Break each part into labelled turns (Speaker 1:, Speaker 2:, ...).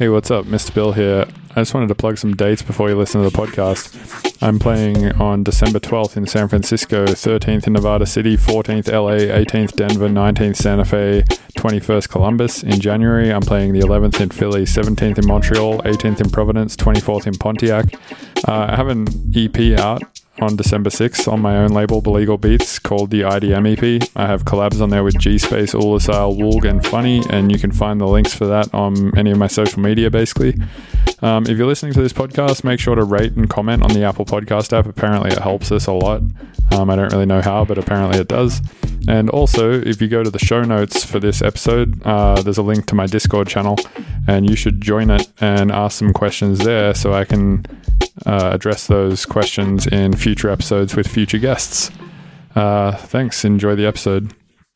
Speaker 1: Hey, what's up? Mr. Bill here. I just wanted to plug some dates before you listen to the podcast. I'm playing on December 12th in San Francisco, 13th in Nevada City, 14th LA, 18th Denver, 19th Santa Fe, 21st Columbus. In January, I'm playing the 11th in Philly, 17th in Montreal, 18th in Providence, 24th in Pontiac. Uh, I have an EP out on December 6th on my own label, Billegal Beats, called the IDM EP. I have collabs on there with G Space, Ulasile, Woolg, and Funny, and you can find the links for that on any of my social media basically. Um, if you're listening to this podcast, make sure to rate and comment on the Apple Podcast app. Apparently, it helps us a lot. Um, I don't really know how, but apparently it does. And also, if you go to the show notes for this episode, uh, there's a link to my Discord channel, and you should join it and ask some questions there so I can uh, address those questions in future episodes with future guests. Uh, thanks. Enjoy the episode.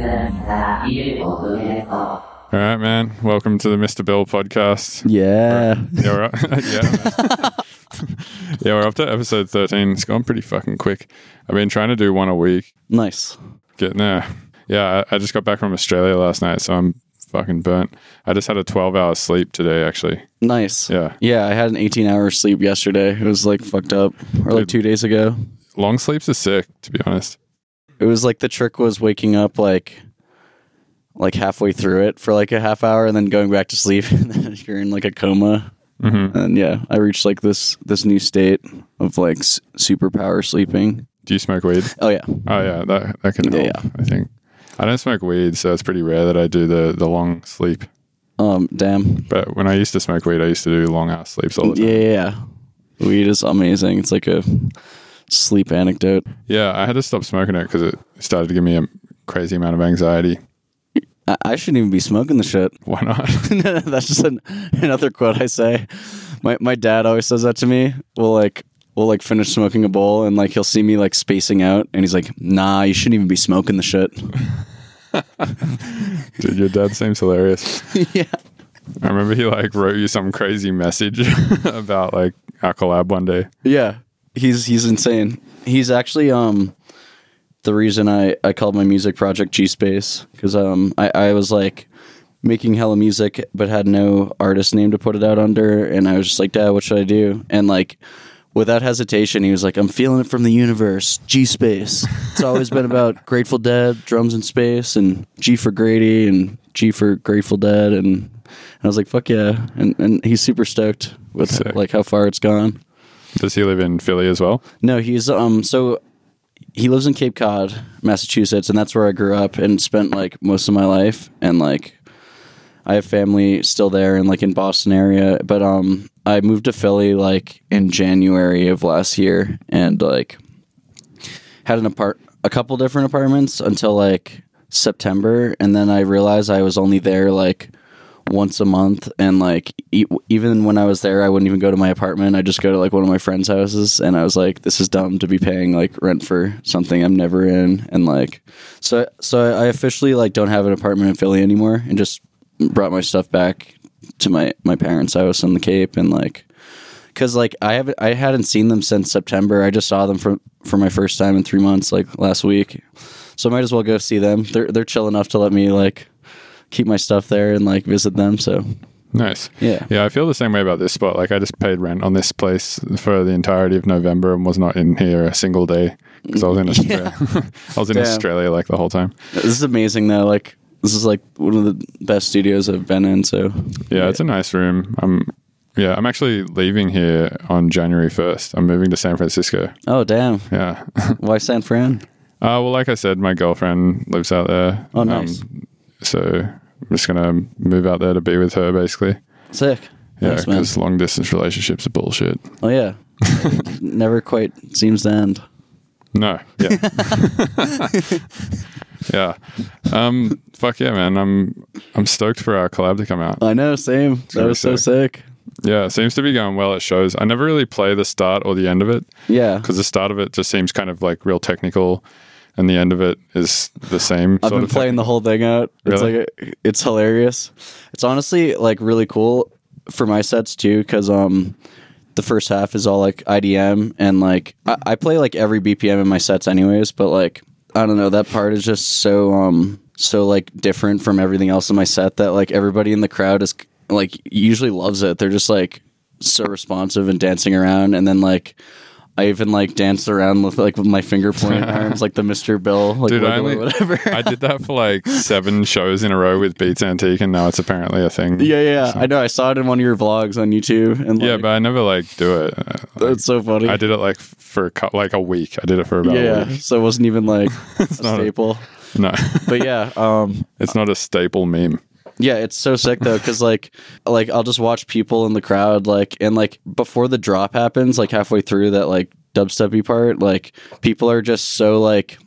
Speaker 1: All right, man. Welcome to the Mr. Bill podcast.
Speaker 2: Yeah.
Speaker 1: Yeah, we're up, yeah, man. yeah, we're up to episode 13. It's gone pretty fucking quick. I've been trying to do one a week,
Speaker 2: Nice.
Speaker 1: getting there. Yeah, I, I just got back from Australia last night, so I'm fucking burnt. I just had a 12 hour sleep today, actually.
Speaker 2: Nice.
Speaker 1: Yeah.
Speaker 2: Yeah, I had an 18 hour sleep yesterday. It was like fucked up. Or like
Speaker 1: Dude.
Speaker 2: two days ago.
Speaker 1: Long sleeps are sick, to be honest.
Speaker 2: It was like the trick was waking up like like halfway through it for like a half hour and then going back to sleep and then you're in like a coma.
Speaker 1: hmm
Speaker 2: And yeah, I reached like this this new state of like s- superpower sleeping.
Speaker 1: Do you smoke weed?
Speaker 2: Oh yeah.
Speaker 1: Oh, yeah, that, that can help,
Speaker 2: Yeah, yeah.
Speaker 1: I think. I don't smoke weed, so it's pretty rare that I do the, the long sleep.
Speaker 2: Um damn.
Speaker 1: But when I used to smoke weed, I used to do long ass sleeps all the time.
Speaker 2: yeah, yeah. Weed is amazing. It's like a sleep anecdote.
Speaker 1: Yeah, I had to stop smoking it because it started to give me a crazy amount of anxiety.
Speaker 2: I, I shouldn't even be smoking the shit.
Speaker 1: Why not?
Speaker 2: That's just an, another quote I say. My my dad always says that to me. We'll like we'll like finish smoking a bowl and like he'll see me like spacing out and he's like, "Nah, you shouldn't even be smoking the shit."
Speaker 1: Dude, your dad seems hilarious.
Speaker 2: yeah.
Speaker 1: I remember he like wrote you some crazy message about like our collab one day.
Speaker 2: Yeah. He's he's insane. He's actually um the reason I I called my music project G Space cuz um I I was like making hella music but had no artist name to put it out under and I was just like, "Dad, what should I do?" And like without hesitation, he was like, "I'm feeling it from the universe, G Space." It's always been about Grateful Dead, drums in space and G for Grady and G for Grateful Dead and I was like, "Fuck yeah." And and he's super stoked with
Speaker 1: Sick.
Speaker 2: like how far it's gone.
Speaker 1: Does he live in Philly as well?
Speaker 2: No, he's um so he lives in Cape Cod, Massachusetts, and that's where I grew up and spent like most of my life. And like I have family still there and like in Boston area, but um I moved to Philly like in January of last year and like had an apart a couple different apartments until like September. And then I realized I was only there like once a month. And like e- even when I was there I wouldn't even go to my apartment. I just go to like one of my friends houses. And I was like this is dumb to be paying like rent for something I'm never in. And like so so I officially like don't have an apartment in Philly anymore and just brought my stuff back to my my parents house on the Cape. And like cuz like I haven't I hadn't seen them since September. I just saw them for for my first time in 3 months like last week. So I might as well go see them. They're they're chill enough to let me like keep my stuff there and like visit them. So
Speaker 1: Nice.
Speaker 2: Yeah.
Speaker 1: Yeah, I feel the same way about this spot. Like I just paid rent on this place for the entirety of November and was not in here a single day because I was in Australia. I was in
Speaker 2: Damn.
Speaker 1: Australia like the whole time.
Speaker 2: this is amazing though. Like this is like one of the best studios I've been in. So
Speaker 1: Yeah, it's a nice room. I'm yeah, I'm actually leaving here on January 1st. I'm moving to San Francisco.
Speaker 2: oh damn,
Speaker 1: Yeah.
Speaker 2: why San Fran?
Speaker 1: Uh, well, like I said, my girlfriend lives out there.
Speaker 2: Oh, nice.
Speaker 1: Um, so I'm just going to move out there to be with her, basically.
Speaker 2: Sick.
Speaker 1: Yeah,
Speaker 2: Nice,
Speaker 1: because long distance relationships are bullshit.
Speaker 2: Oh yeah, Never quite seems to end.
Speaker 1: No. Yeah. Yeah. Um. Fuck yeah, man. I'm I'm stoked for our collab to come out.
Speaker 2: I know, same. That
Speaker 1: gonna be
Speaker 2: was so sick.
Speaker 1: Yeah, it seems to be going well at shows. I never really play the start or the end of it
Speaker 2: Yeah.
Speaker 1: because the start of it just seems kind of like real technical, and the end of it is the same.
Speaker 2: I've been playing the whole thing out. It's
Speaker 1: Really?
Speaker 2: like it's hilarious. It's honestly like really cool for my sets too because um the first half is all like IDM and like I, I play like every BPM in my sets anyways, but like I don't know that part is just so um so like different from everything else in my set that like everybody in the crowd is like usually loves it. They're just like so responsive and dancing around and then like I even like danced around with like with my finger pointing arms like the Mr. Bill like
Speaker 1: Dude, I only-
Speaker 2: whatever.
Speaker 1: I did that for like seven shows in a row with Beats Antique, and now it's apparently a thing.
Speaker 2: Yeah, yeah, I know. I saw it in one of your vlogs on YouTube, and
Speaker 1: Yeah, but I never like do it. Like,
Speaker 2: that's so funny.
Speaker 1: I did it like for a like a week. I did it for about
Speaker 2: yeah,
Speaker 1: a week.
Speaker 2: so it wasn't even like a
Speaker 1: not a-
Speaker 2: staple.
Speaker 1: No,
Speaker 2: but yeah, um,
Speaker 1: it's not a staple meme.
Speaker 2: Yeah, it's so sick though, because like, like I'll just watch people in the crowd, like, and like before the drop happens, like halfway through that like dubsteppy part, like people are just so like.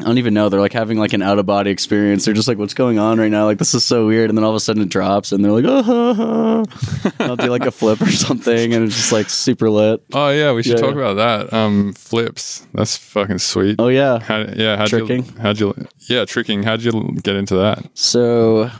Speaker 2: I don't even know. They're like having like an out of body experience. They're just like, "What's going on right now? Like this is so weird." And then all of a sudden it drops, and they're like, "Oh!" ha, ha." I'll do like a flip or something, and it's just like super lit.
Speaker 1: Oh yeah, we should
Speaker 2: Yeah.
Speaker 1: talk about that. Um, flips. That's fucking sweet.
Speaker 2: Oh yeah.
Speaker 1: How, yeah, how'd
Speaker 2: Tricking?
Speaker 1: You, how'd you? Yeah, tricking. How'd you get into that?
Speaker 2: So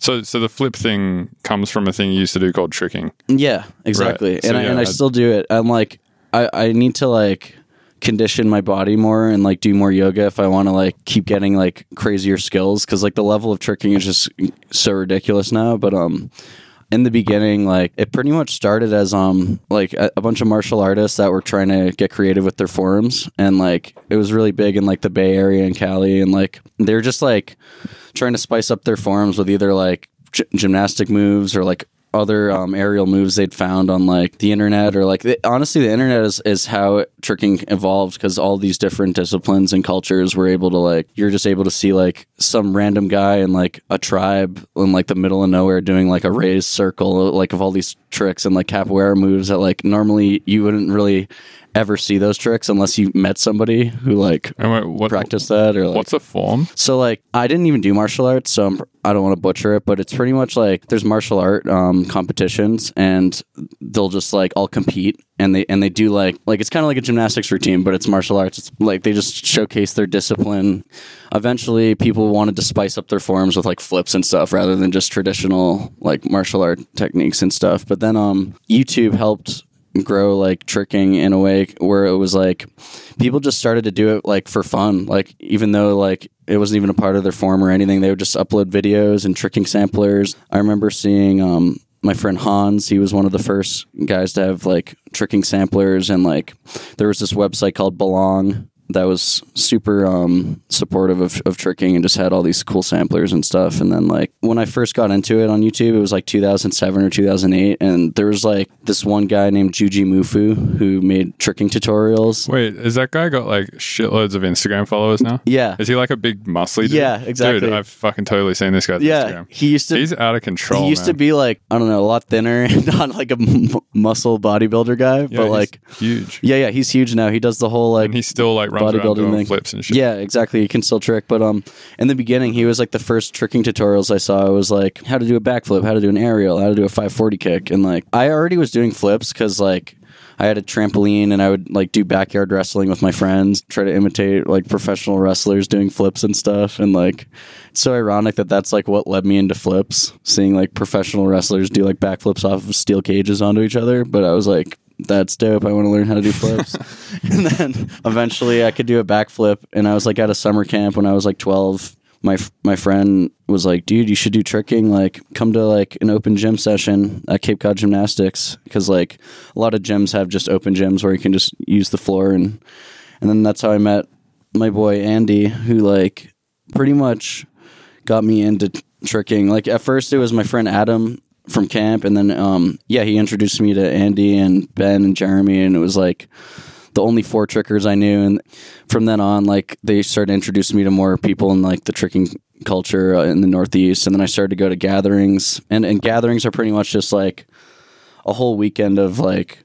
Speaker 1: So, so the flip thing comes from a thing you used to do called tricking.
Speaker 2: Yeah, exactly.
Speaker 1: Right. So,
Speaker 2: and I,
Speaker 1: yeah,
Speaker 2: and I
Speaker 1: I'd-
Speaker 2: still do it. I'm like, I, I need to like condition my body more and like do more yoga if I want to like keep getting like crazier skills because like the level of tricking is just so ridiculous now. But um, in the beginning, like it pretty much started as um like a, a bunch of martial artists that were trying to get creative with their forms. And like it was really big in like the Bay Area and Cali. And like they're just like trying to spice up their forms with either like gy- gymnastic moves or like other um, aerial moves they'd found on like the internet or like honestly the internet is, is how tricking evolved because all these different disciplines and cultures were able to like you're just able to see like some random guy in like a tribe in like the middle of nowhere doing like a raised circle like of all these tricks and like capoeira moves that like normally you wouldn't really ever see those tricks unless you met somebody who like
Speaker 1: And what, what
Speaker 2: practiced that or like
Speaker 1: What's a form?
Speaker 2: so like I didn't even do martial arts, so I'm, I don't want to butcher it, but it's pretty much like there's martial art um, competitions, and they'll just like all compete, and they and they do like like it's kind of like a gymnastics routine, but it's martial arts. It's like they just showcase their discipline. Eventually, people wanted to spice up their forms with like flips and stuff rather than just traditional like martial art techniques and stuff. But then um, YouTube helped grow like tricking in a way where it was like people just started to do it like for fun. Like even though like it wasn't even a part of their form or anything they would just upload videos and tricking samplers. I remember seeing um my friend hans. He was one of the first guys to have like tricking samplers and like there was this website called belong that was super um, supportive of, of tricking and just had all these cool samplers and stuff. And then like when I first got into it on YouTube, it was like 2007 or 2008, and there was like this one guy named Jujimufu who made tricking tutorials.
Speaker 1: Wait, is that guy got like shitloads of Instagram followers now?
Speaker 2: Yeah,
Speaker 1: Is he like a big muscly dude?
Speaker 2: Yeah, exactly.
Speaker 1: Dude, I've fucking totally seen this guy's
Speaker 2: yeah.
Speaker 1: Instagram.
Speaker 2: He used to
Speaker 1: He's out of control.
Speaker 2: he used to be like I don't know a lot thinner, and not like a m- muscle bodybuilder guy,
Speaker 1: Yeah,
Speaker 2: but
Speaker 1: he's
Speaker 2: like
Speaker 1: huge.
Speaker 2: yeah, yeah, he's huge now. He does the whole like
Speaker 1: and he still like
Speaker 2: bodybuilding thing.
Speaker 1: flips and shit.
Speaker 2: Yeah, exactly. He can still trick, but um, in the beginning, he was like the first tricking tutorials I saw. It was like how to do a backflip, how to do an aerial, how to do a 540 kick, and like I already was doing flips because like I had a trampoline and I would like do backyard wrestling with my friends, try to imitate like professional wrestlers doing flips and stuff, and like it's so ironic that that's like what led me into flips, seeing like professional wrestlers do like backflips off of steel cages onto each other. But I was like. That's dope. I want to learn how to do flips. and then eventually I could do a backflip. And I was like at a summer camp when I was like 12. My, f- my friend was like, dude, you should do tricking. Like, come to like an open gym session at Cape Cod Gymnastics. Cause like a lot of gyms have just open gyms where you can just use the floor. And, and then that's how I met my boy Andy, who like pretty much got me into tricking. Like at first it was my friend Adam from camp, and then um, yeah, he introduced me to Andy and Ben and Jeremy, and it was like the only four trickers I knew. And from then on, like they started introducing me to more people in like the tricking culture uh, in the Northeast, and then I started to go to gatherings, and and gatherings are pretty much just like a whole weekend of like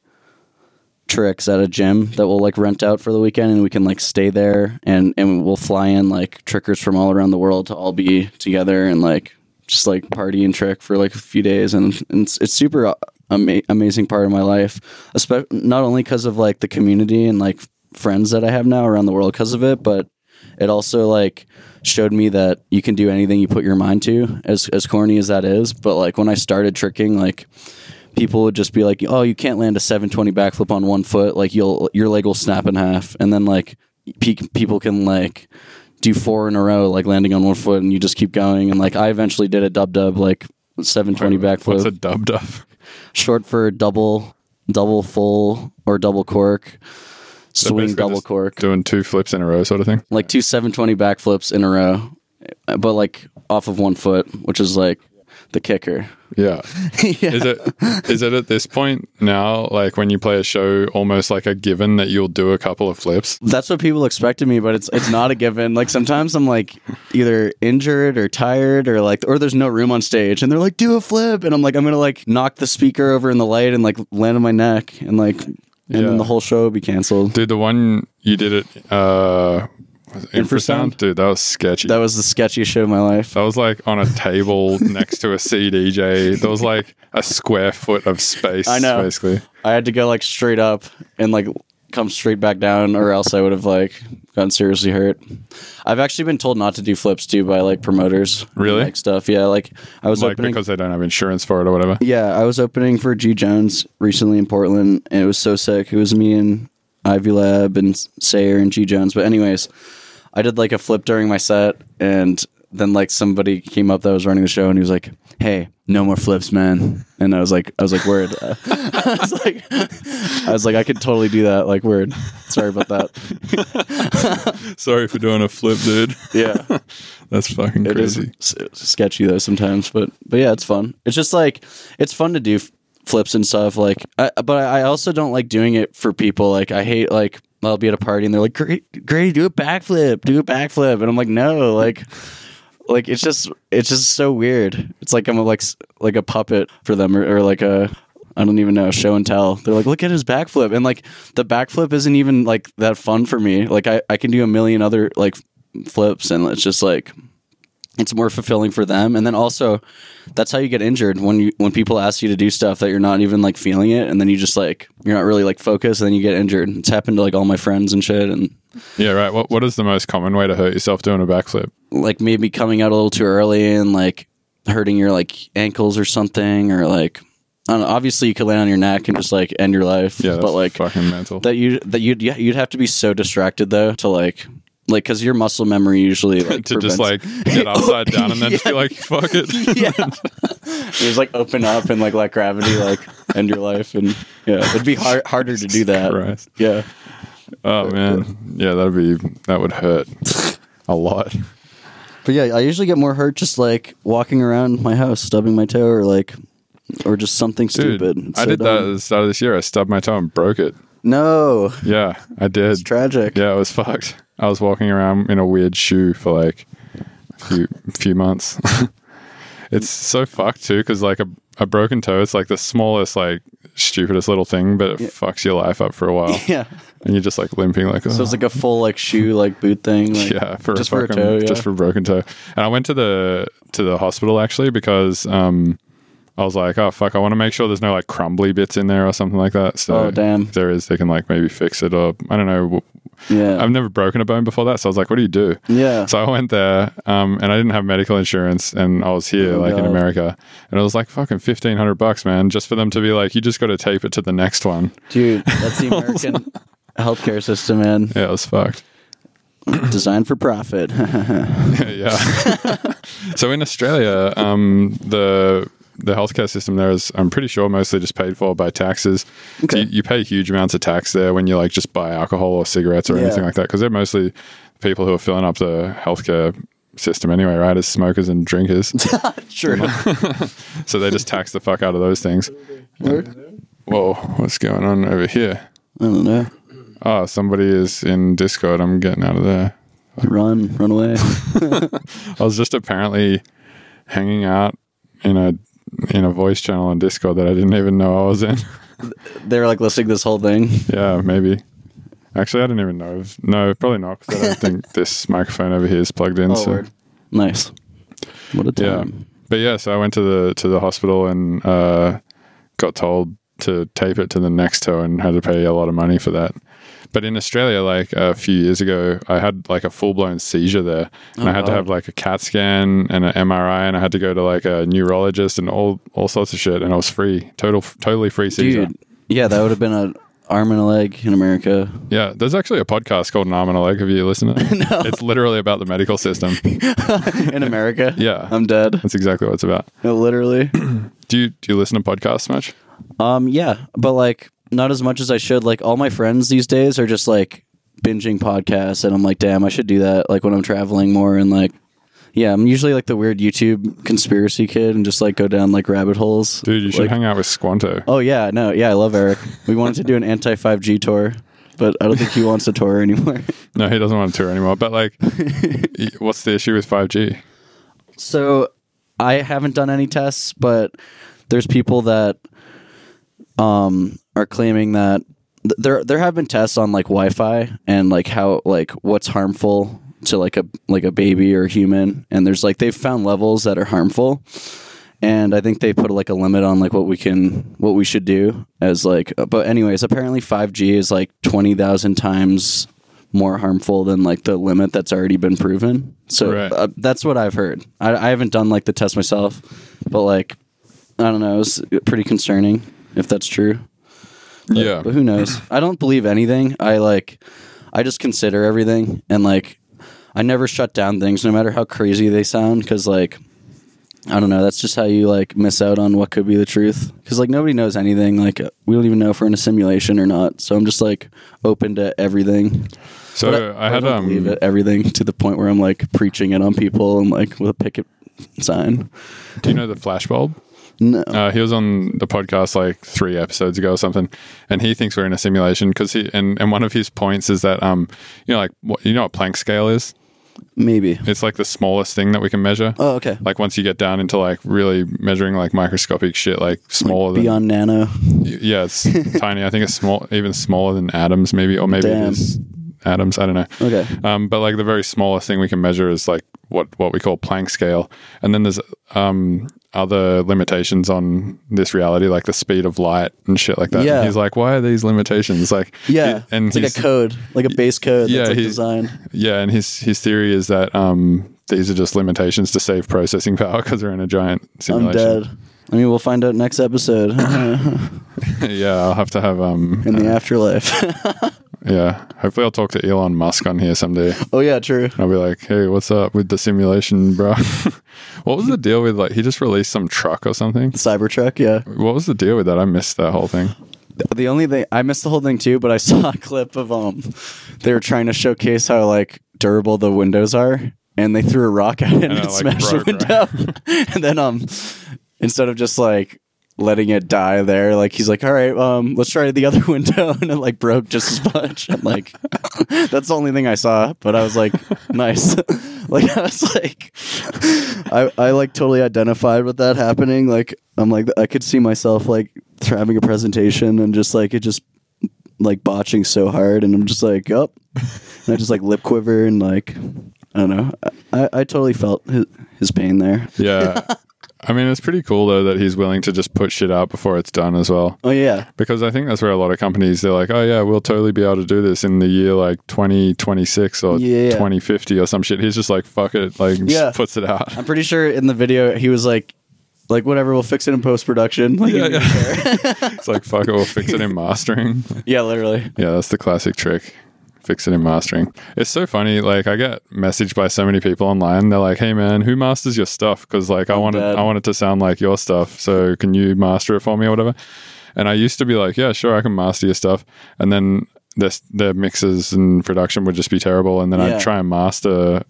Speaker 2: tricks at a gym that we'll like rent out for the weekend and we can like stay there and and we'll fly in like trickers from all around the world to all be together and like just like party and trick for like a few days and, and it's, it's super uh, ama- amazing part of my life Espe- not only because of like the community and like friends that i have now around the world because of it but it also like showed me that you can do anything you put your mind to as as corny as that is but like when i started tricking like people would just be like oh you can't land a 720 backflip on one foot like you'll your leg will snap in half and then like pe- people can like do four in a row like landing on one foot and you just keep going and like i eventually did a dub dub like 720 backflip
Speaker 1: What's a dub dub?
Speaker 2: short for double double full or double cork swing
Speaker 1: basically
Speaker 2: double cork
Speaker 1: Doing two flips in a row, sort of thing.
Speaker 2: like two 720 backflips in a row, but like off of one foot, which is like the kicker.
Speaker 1: Yeah. Is it is it at this point now, like when you play a show, almost like a given that you'll do a couple of flips?
Speaker 2: That's what people expect of me, but it's it's not a given. Like sometimes I'm like either injured or tired or like or there's no room on stage and they're like do a flip and I'm like I'm to like knock the speaker over in the light and like land on my neck and like and
Speaker 1: Yeah.
Speaker 2: then the whole show be canceled.
Speaker 1: Dude, the one you did it uh
Speaker 2: Infrasound?
Speaker 1: infrasound? Dude, that was sketchy.
Speaker 2: That was the sketchiest show of my life.
Speaker 1: That was like on a table next to a CDJ. There was like a square foot of space.
Speaker 2: I know.
Speaker 1: Basically,
Speaker 2: I had to go like straight up and like come straight back down, or else I would have like gotten seriously hurt. I've actually been told not to do flips too by like promoters. and,
Speaker 1: Really?
Speaker 2: Like stuff. Yeah. Like I was
Speaker 1: like
Speaker 2: opening.
Speaker 1: because they don't have insurance for it or whatever.
Speaker 2: yeah, I was opening for G Jones recently in Portland, and it was so sick. It was me and Ivy Lab and Sayer and G Jones. But anyways, I did like a flip during my set, and then like somebody came up that was running the show, and he was like, "Hey, no more flips, man." And I was like, I was like, "Word." I was like, I was like, I could totally do that. Like, word. Sorry about that.
Speaker 1: Sorry for doing a flip, dude.
Speaker 2: Yeah.
Speaker 1: That's fucking crazy.
Speaker 2: sketchy though sometimes, but but yeah, it's fun. It's just like it's fun to do f- flips and stuff. Like, I, but I also don't like doing it for people. Like, I hate like I'll be at a party and they're like, "Great, great, do a backflip, do a backflip," and I'm like, "No, like." Like it's just it's just so weird. It's like I'm a, like like a puppet for them or, or like a I don't even know show and tell. They're like, look at his backflip, and like the backflip isn't even like that fun for me. Like I I can do a million other like flips, and it's just like it's more fulfilling for them. And then also that's how you get injured when you when people ask you to do stuff that you're not even like feeling it. And then you just like you're not really like focused. And then you get injured. It's happened to like all my friends and shit. And
Speaker 1: Yeah, right. What What is the most common way to hurt yourself doing a backflip?
Speaker 2: like maybe coming out a little too early and like hurting your like ankles or something or like I don't know, obviously you could land on your neck and just like end your life.
Speaker 1: Yeah,
Speaker 2: but like
Speaker 1: fucking mental.
Speaker 2: that you that you'd yeah, you'd have to be so distracted though to like like because your muscle memory usually like
Speaker 1: to just like get upside down and then just be like, fuck it.
Speaker 2: yeah. you just like open up and like let gravity like end your life and yeah, it'd be hard, harder to do that.
Speaker 1: Christ.
Speaker 2: Yeah.
Speaker 1: Oh man, yeah, that'd be that would hurt a lot.
Speaker 2: But yeah, I usually get more hurt just like walking around my house, stubbing my toe or like or just something
Speaker 1: Dude,
Speaker 2: stupid. It's
Speaker 1: I
Speaker 2: so
Speaker 1: did that at the start of this year. I stubbed my toe and broke it.
Speaker 2: No.
Speaker 1: Yeah, I did.
Speaker 2: It's tragic.
Speaker 1: Yeah, it was fucked. I was walking around in a weird shoe for like a few few months. it's so fucked too, because like a, a broken toe, it's like the smallest, like stupidest little thing, but it fucks your life up for a while,
Speaker 2: Yeah.
Speaker 1: and you're just like limping, like
Speaker 2: So it's like a full like shoe like boot thing. Like,
Speaker 1: yeah, for
Speaker 2: just
Speaker 1: a
Speaker 2: for a toe. Yeah.
Speaker 1: just for broken toe. And I went to the to the hospital actually because um I was like, oh fuck, I want to make sure there's no like crumbly bits in there or something like that. So
Speaker 2: Oh, damn.
Speaker 1: if there is, they can like maybe fix it or I don't know.
Speaker 2: Yeah.
Speaker 1: I've never broken a bone before that, so I was like, what do you do?
Speaker 2: yeah.
Speaker 1: So I went there, um, and I didn't have medical insurance, and I was here,
Speaker 2: Oh,
Speaker 1: like in America, and it was like fucking fifteen hundred bucks, man, just for them to be like, you just got to tape it to the next one.
Speaker 2: Dude, that's the American healthcare system, man.
Speaker 1: Yeah, it was fucked.
Speaker 2: Designed for profit.
Speaker 1: yeah. so in Australia, um, the the healthcare system there is, I'm pretty sure, mostly just paid for by taxes.
Speaker 2: Okay.
Speaker 1: You, you pay huge amounts of tax there when you like just buy alcohol or cigarettes or
Speaker 2: Yeah.
Speaker 1: anything like that, because they're mostly people who are filling up the healthcare system anyway, right? As smokers and drinkers.
Speaker 2: sure.
Speaker 1: so they just tax the fuck out of those things. Whoa, what's going on over here?
Speaker 2: I don't know.
Speaker 1: Oh, somebody is in Discord. I'm getting out of there.
Speaker 2: Run, run away.
Speaker 1: I was just apparently hanging out in a in a voice channel on Discord that I didn't even know I was in.
Speaker 2: They were like listening to this whole thing.
Speaker 1: yeah, maybe. Actually, I didn't even know. If, no, probably not because I don't think this microphone over here is plugged in.
Speaker 2: Oh,
Speaker 1: so.
Speaker 2: word. Nice. What a time.
Speaker 1: Yeah, but yeah, so I went to the to the hospital and uh, got told to tape it to the next toe and had to pay a lot of money for that. But in Australia, like a few years ago, I had like a full blown seizure there, and
Speaker 2: Oh,
Speaker 1: I had to have like a CAT scan and an MRI, and I had to go to like a neurologist and all all sorts of shit, and I was free, total totally free seizure.
Speaker 2: Dude, yeah, that would have been an arm and a leg in America.
Speaker 1: Yeah, there's actually a podcast called An Arm and a Leg. Have you listened to it? no. It's literally about the medical system.
Speaker 2: in America?
Speaker 1: Yeah.
Speaker 2: I'm dead.
Speaker 1: That's exactly what it's about.
Speaker 2: No, literally.
Speaker 1: Do you do you listen to podcasts much?
Speaker 2: Um, yeah, but like not as much as I should. Like all my friends these days are just like binging podcasts, and I'm like, damn, I should do that. Like when I'm traveling more and like. Yeah, I'm usually like the weird YouTube conspiracy kid and just like go down like rabbit holes.
Speaker 1: Dude, you should
Speaker 2: Like-
Speaker 1: hang out with Squnto.
Speaker 2: Oh yeah, no, yeah, I love Eric. We wanted to do an anti 5G tour, but I don't think he wants to tour anymore.
Speaker 1: No, he doesn't want to tour anymore. But like, what's the issue with 5G?
Speaker 2: So I haven't done any tests, but there's people that um are claiming that th- there there have been tests on like Wi-Fi and like how like what's harmful to like a like a baby or human and there's like they've found levels that are harmful and I think they put like a limit on like what we can what we should do as like but anyways apparently 5G is like 20,000 times more harmful than like the limit that's already been proven. So
Speaker 1: Right.
Speaker 2: uh, that's what I've heard. I, I haven't done like the test myself, but like I don't know, it's pretty concerning if that's true.
Speaker 1: yeah.
Speaker 2: But who knows? I don't believe anything. I like I just consider everything and like I never shut down things no matter how crazy they sound cuz like I don't know, that's just how you like miss out on what could be the truth cuz like nobody knows anything like we don't even know if we're in a simulation or not. So I'm just like open to everything.
Speaker 1: So
Speaker 2: But
Speaker 1: I, had
Speaker 2: don't
Speaker 1: um
Speaker 2: believe it, everything to the point where I'm like preaching it on people and like with a picket sign.
Speaker 1: do you know the flashbulb?
Speaker 2: No.
Speaker 1: Uh, he was on the podcast like three episodes ago or something, and he thinks we're in a simulation because he and, and one of his points is that um you know like what you know what Planck scale is?
Speaker 2: Maybe.
Speaker 1: It's like the smallest thing that we can measure.
Speaker 2: Oh, okay.
Speaker 1: Like once you get down into like really measuring like microscopic shit, like smaller than
Speaker 2: Beyond nano.
Speaker 1: yeah, it's tiny. I think it's small, even smaller than atoms, maybe, or maybe
Speaker 2: Damn.
Speaker 1: it is atoms. I don't know.
Speaker 2: Okay.
Speaker 1: Um, but like the very smallest thing we can measure is like what what we call Planck scale, and then there's um other limitations on this reality, like the speed of light and shit like that.
Speaker 2: Yeah.
Speaker 1: And he's like, why are these limitations? Like,
Speaker 2: Yeah.
Speaker 1: and
Speaker 2: it's like a code, like a base code
Speaker 1: Yeah,
Speaker 2: that's like designed.
Speaker 1: yeah, and his his theory is that um these are just limitations to save processing power because we're in a giant simulation.
Speaker 2: I'm dead. I mean, we'll find out next episode
Speaker 1: yeah, I'll have to have um
Speaker 2: in the afterlife.
Speaker 1: Yeah. Hopefully, I'll talk to Elon Musk on here someday.
Speaker 2: oh yeah, true.
Speaker 1: I'll be like, hey, what's up with the simulation, bro? what was the deal with like he just released some truck or something?
Speaker 2: Cybertruck, yeah.
Speaker 1: What was the deal with that? I missed that whole thing.
Speaker 2: The only thing I missed the whole thing too, but I saw a clip of um, they were trying to showcase how like durable the windows are, and they threw a rock at it and,
Speaker 1: And
Speaker 2: it
Speaker 1: it, like,
Speaker 2: smashed
Speaker 1: broke,
Speaker 2: the window. and then um, instead of just like letting it die there, like he's like, all right, um, let's try the other window, and it like broke just as much. I'm like, that's the only thing I saw, but I was like, nice. like I was like, I I like totally identified with that happening. Like I'm like I could see myself like having a presentation and just like it just like botching so hard, and I'm just like, up. And I just like lip quiver and like I don't know. I, I totally felt his, his pain there.
Speaker 1: Yeah. I mean, it's pretty cool though that he's willing to just put shit out before it's done as well.
Speaker 2: Oh yeah,
Speaker 1: Because I think that's where a lot of companies they're like, oh yeah, we'll totally be able to do this in the year like 2026 or
Speaker 2: Yeah.
Speaker 1: 2050 or some shit. He's just like, fuck it, like
Speaker 2: Yeah.
Speaker 1: puts it out.
Speaker 2: I'm pretty sure in the video he was like, like whatever, we'll fix it in post production. Like,
Speaker 1: Yeah,
Speaker 2: yeah,
Speaker 1: it's like fuck it, we'll fix it in mastering.
Speaker 2: yeah, literally.
Speaker 1: Yeah, that's the classic trick. Fix it in mastering. It's so funny. Like I get messaged by so many people online. They're like, "Hey man, who masters your stuff? Because like I want it. I want it to sound like your stuff. So can you master it for me or whatever?" And I used to be like, "Yeah, sure, I can master your stuff." And then their their mixes and production would just be terrible. And then
Speaker 2: Yeah.
Speaker 1: I'd try and master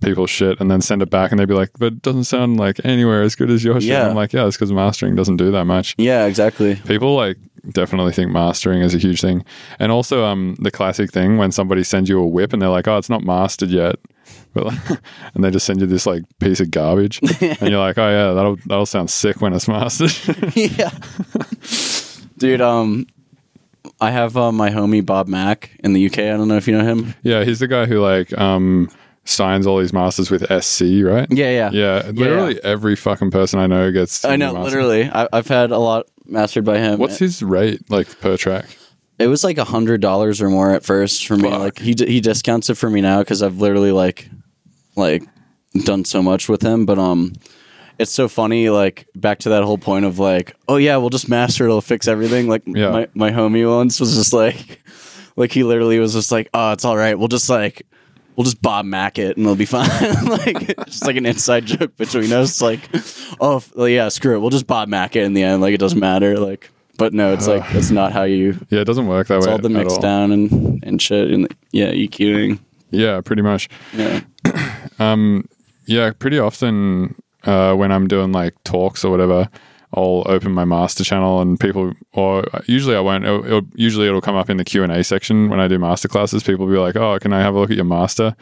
Speaker 1: people's shit and then send it back, and they'd be like, "But it doesn't sound like anywhere as good as your shit."
Speaker 2: Yeah.
Speaker 1: I'm like, "Yeah, it's because mastering doesn't do that much."
Speaker 2: Yeah, exactly.
Speaker 1: people like definitely think mastering is a huge thing. And also, um, the classic thing when somebody sends you a whip and they're like, "Oh, it's not mastered yet," but and they just send you this like piece of garbage, and you're like, "Oh yeah, that'll that'll sound sick when it's mastered."
Speaker 2: yeah. Dude, um, I have uh, my homie Bob Macc in the UK. I don't know if you know him.
Speaker 1: yeah, he's the guy who like um signs all these masters with SC, right?
Speaker 2: Yeah, yeah.
Speaker 1: Yeah, literally every fucking person I know gets.
Speaker 2: I know, literally. I, I've had a lot mastered by him.
Speaker 1: What's his rate like per track?
Speaker 2: It was like a hundred dollars or more at first for me.
Speaker 1: Fuck.
Speaker 2: Like he he discounts it for me now because I've literally like like done so much with him. But um, it's so funny. Like back to that whole point of like, oh yeah, we'll just master it. It'll fix everything. Like
Speaker 1: Yeah.
Speaker 2: my my homie once was just like, like he literally was just like, oh, it's all right. We'll just like. We'll just Bob Macc it and it'll be fine. like it's just like an inside joke between us. Like, oh f- well, yeah, screw it. We'll just Bob Macc it in the end. Like it doesn't matter. Like, but no, it's like that's not how you
Speaker 1: Yeah, it doesn't work that
Speaker 2: it's
Speaker 1: way.
Speaker 2: all the
Speaker 1: at
Speaker 2: mix
Speaker 1: all.
Speaker 2: down and and shit and yeah EQing
Speaker 1: Yeah, pretty much.
Speaker 2: yeah um.
Speaker 1: Yeah, pretty often uh, when I'm doing like talks or whatever, I'll open my master channel and people, or usually I won't. It'll, it'll, usually it'll come up in the Q and A section when I do master classes. People will be like, "Oh, can I have a look at your master?"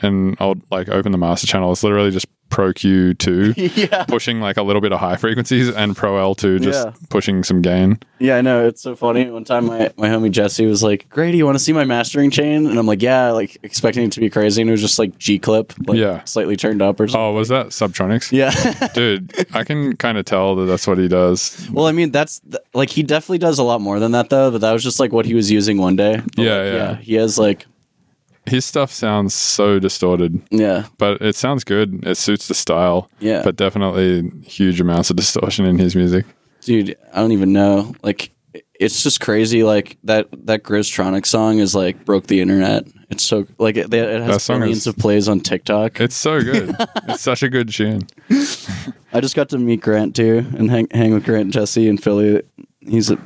Speaker 1: And I'll like open the master channel. It's literally just Pro Q two,
Speaker 2: yeah
Speaker 1: pushing like a little bit of high frequencies, and Pro L two, just
Speaker 2: Yeah.
Speaker 1: pushing some gain.
Speaker 2: yeah I know it's so funny. One time my my homie Jesse was like, "Grady, you want to see my mastering chain?" And I'm like, "Yeah," like expecting it to be crazy, and it was just like G clip, like
Speaker 1: Yeah.
Speaker 2: slightly turned up or something.
Speaker 1: Oh, was that Subtronics?
Speaker 2: Yeah.
Speaker 1: Dude, I can kind of tell that that's what he does.
Speaker 2: well, I mean, that's th- like he definitely does a lot more than that though. But that was just like what he was using one day. But,
Speaker 1: Yeah,
Speaker 2: like,
Speaker 1: yeah.
Speaker 2: He has like
Speaker 1: His stuff sounds so distorted.
Speaker 2: yeah
Speaker 1: but it sounds good. It suits the style.
Speaker 2: Yeah.
Speaker 1: But definitely huge amounts of distortion in his music.
Speaker 2: dude i don't even know like it's just crazy like that that Griztronic song is like broke the internet it's so like it, it has millions
Speaker 1: is-
Speaker 2: of plays on tiktok
Speaker 1: It's so good. it's such a good tune.
Speaker 2: i just got to meet grant too and hang, hang with grant and jesse in philly he's a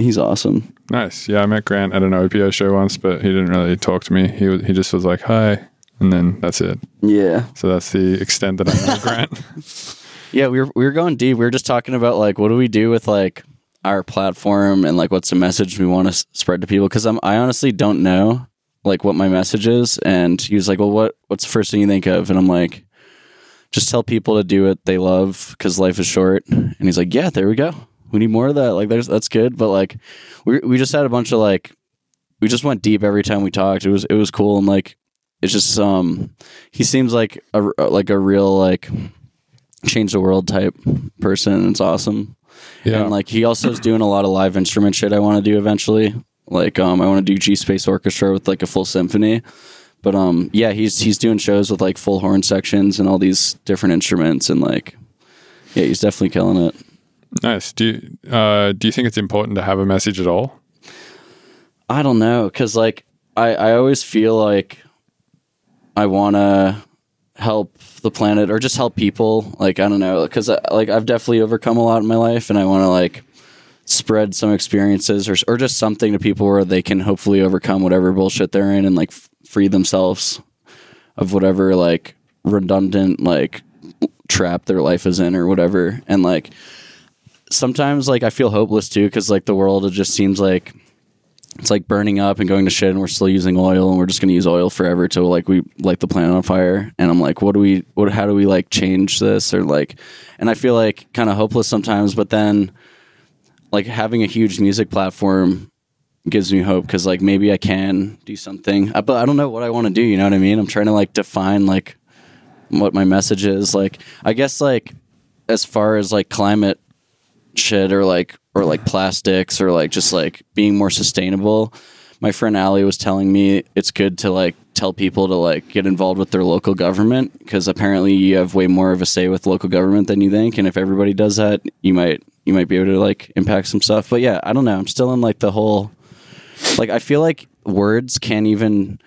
Speaker 2: he's awesome
Speaker 1: Nice. Yeah, I met Grant at an Opiuo show once, but he didn't really talk to me. He was, he just was like, "Hi," and then that's it.
Speaker 2: yeah
Speaker 1: So that's the extent that I know Grant.
Speaker 2: yeah we were, we were going deep we were just talking about like what do we do with like our platform and like what's the message we want to s- spread to people because i'm i honestly don't know like what my message is and he was like well what what's the first thing you think of and i'm like just tell people to do what they love because life is short and he's like yeah there we go we need more of that like there's that's good but like we, we just had a bunch of like we just went deep every time we talked it was it was cool and like it's just um he seems like a like a real like change the world type person it's awesome
Speaker 1: Yeah.
Speaker 2: and like he also is doing a lot of live instrument shit I want to do eventually. Like um I want to do G Space Orchestra with like a full symphony. But um yeah, he's he's doing shows with like full horn sections and all these different instruments and like yeah, he's definitely killing it.
Speaker 1: Nice. Do you, uh, do you think it's important to have a message at all?
Speaker 2: I don't know cuz like I I always feel like I want to help the planet or just help people like I don't know cuz like I've definitely overcome a lot in my life and I want to like spread some experiences or or just something to people where they can hopefully overcome whatever bullshit they're in and like f- free themselves of whatever like redundant like trap their life is in or whatever and like sometimes like I feel hopeless too cuz like the world it just seems like it's like burning up and going to shit and we're still using oil and we're just going to use oil forever till like we light the planet on fire. And i'm like what do we what how do we like change this? Or like and i feel like kind of hopeless sometimes but then like having a huge music platform gives me hope because like maybe i can do something. Uh, but i don't know what i want to do you know what i mean? I'm trying to like define like what my message is. Like i guess like as far as like climate shit or like or like plastics or like just like being more sustainable. My friend Ali was telling me it's good to like tell people to like get involved with their local government because apparently you have way more of a say with local government than you think and if everybody does that you might you might be able to like impact some stuff. But yeah, I don't know. I'm still in like the whole like I feel like words can't even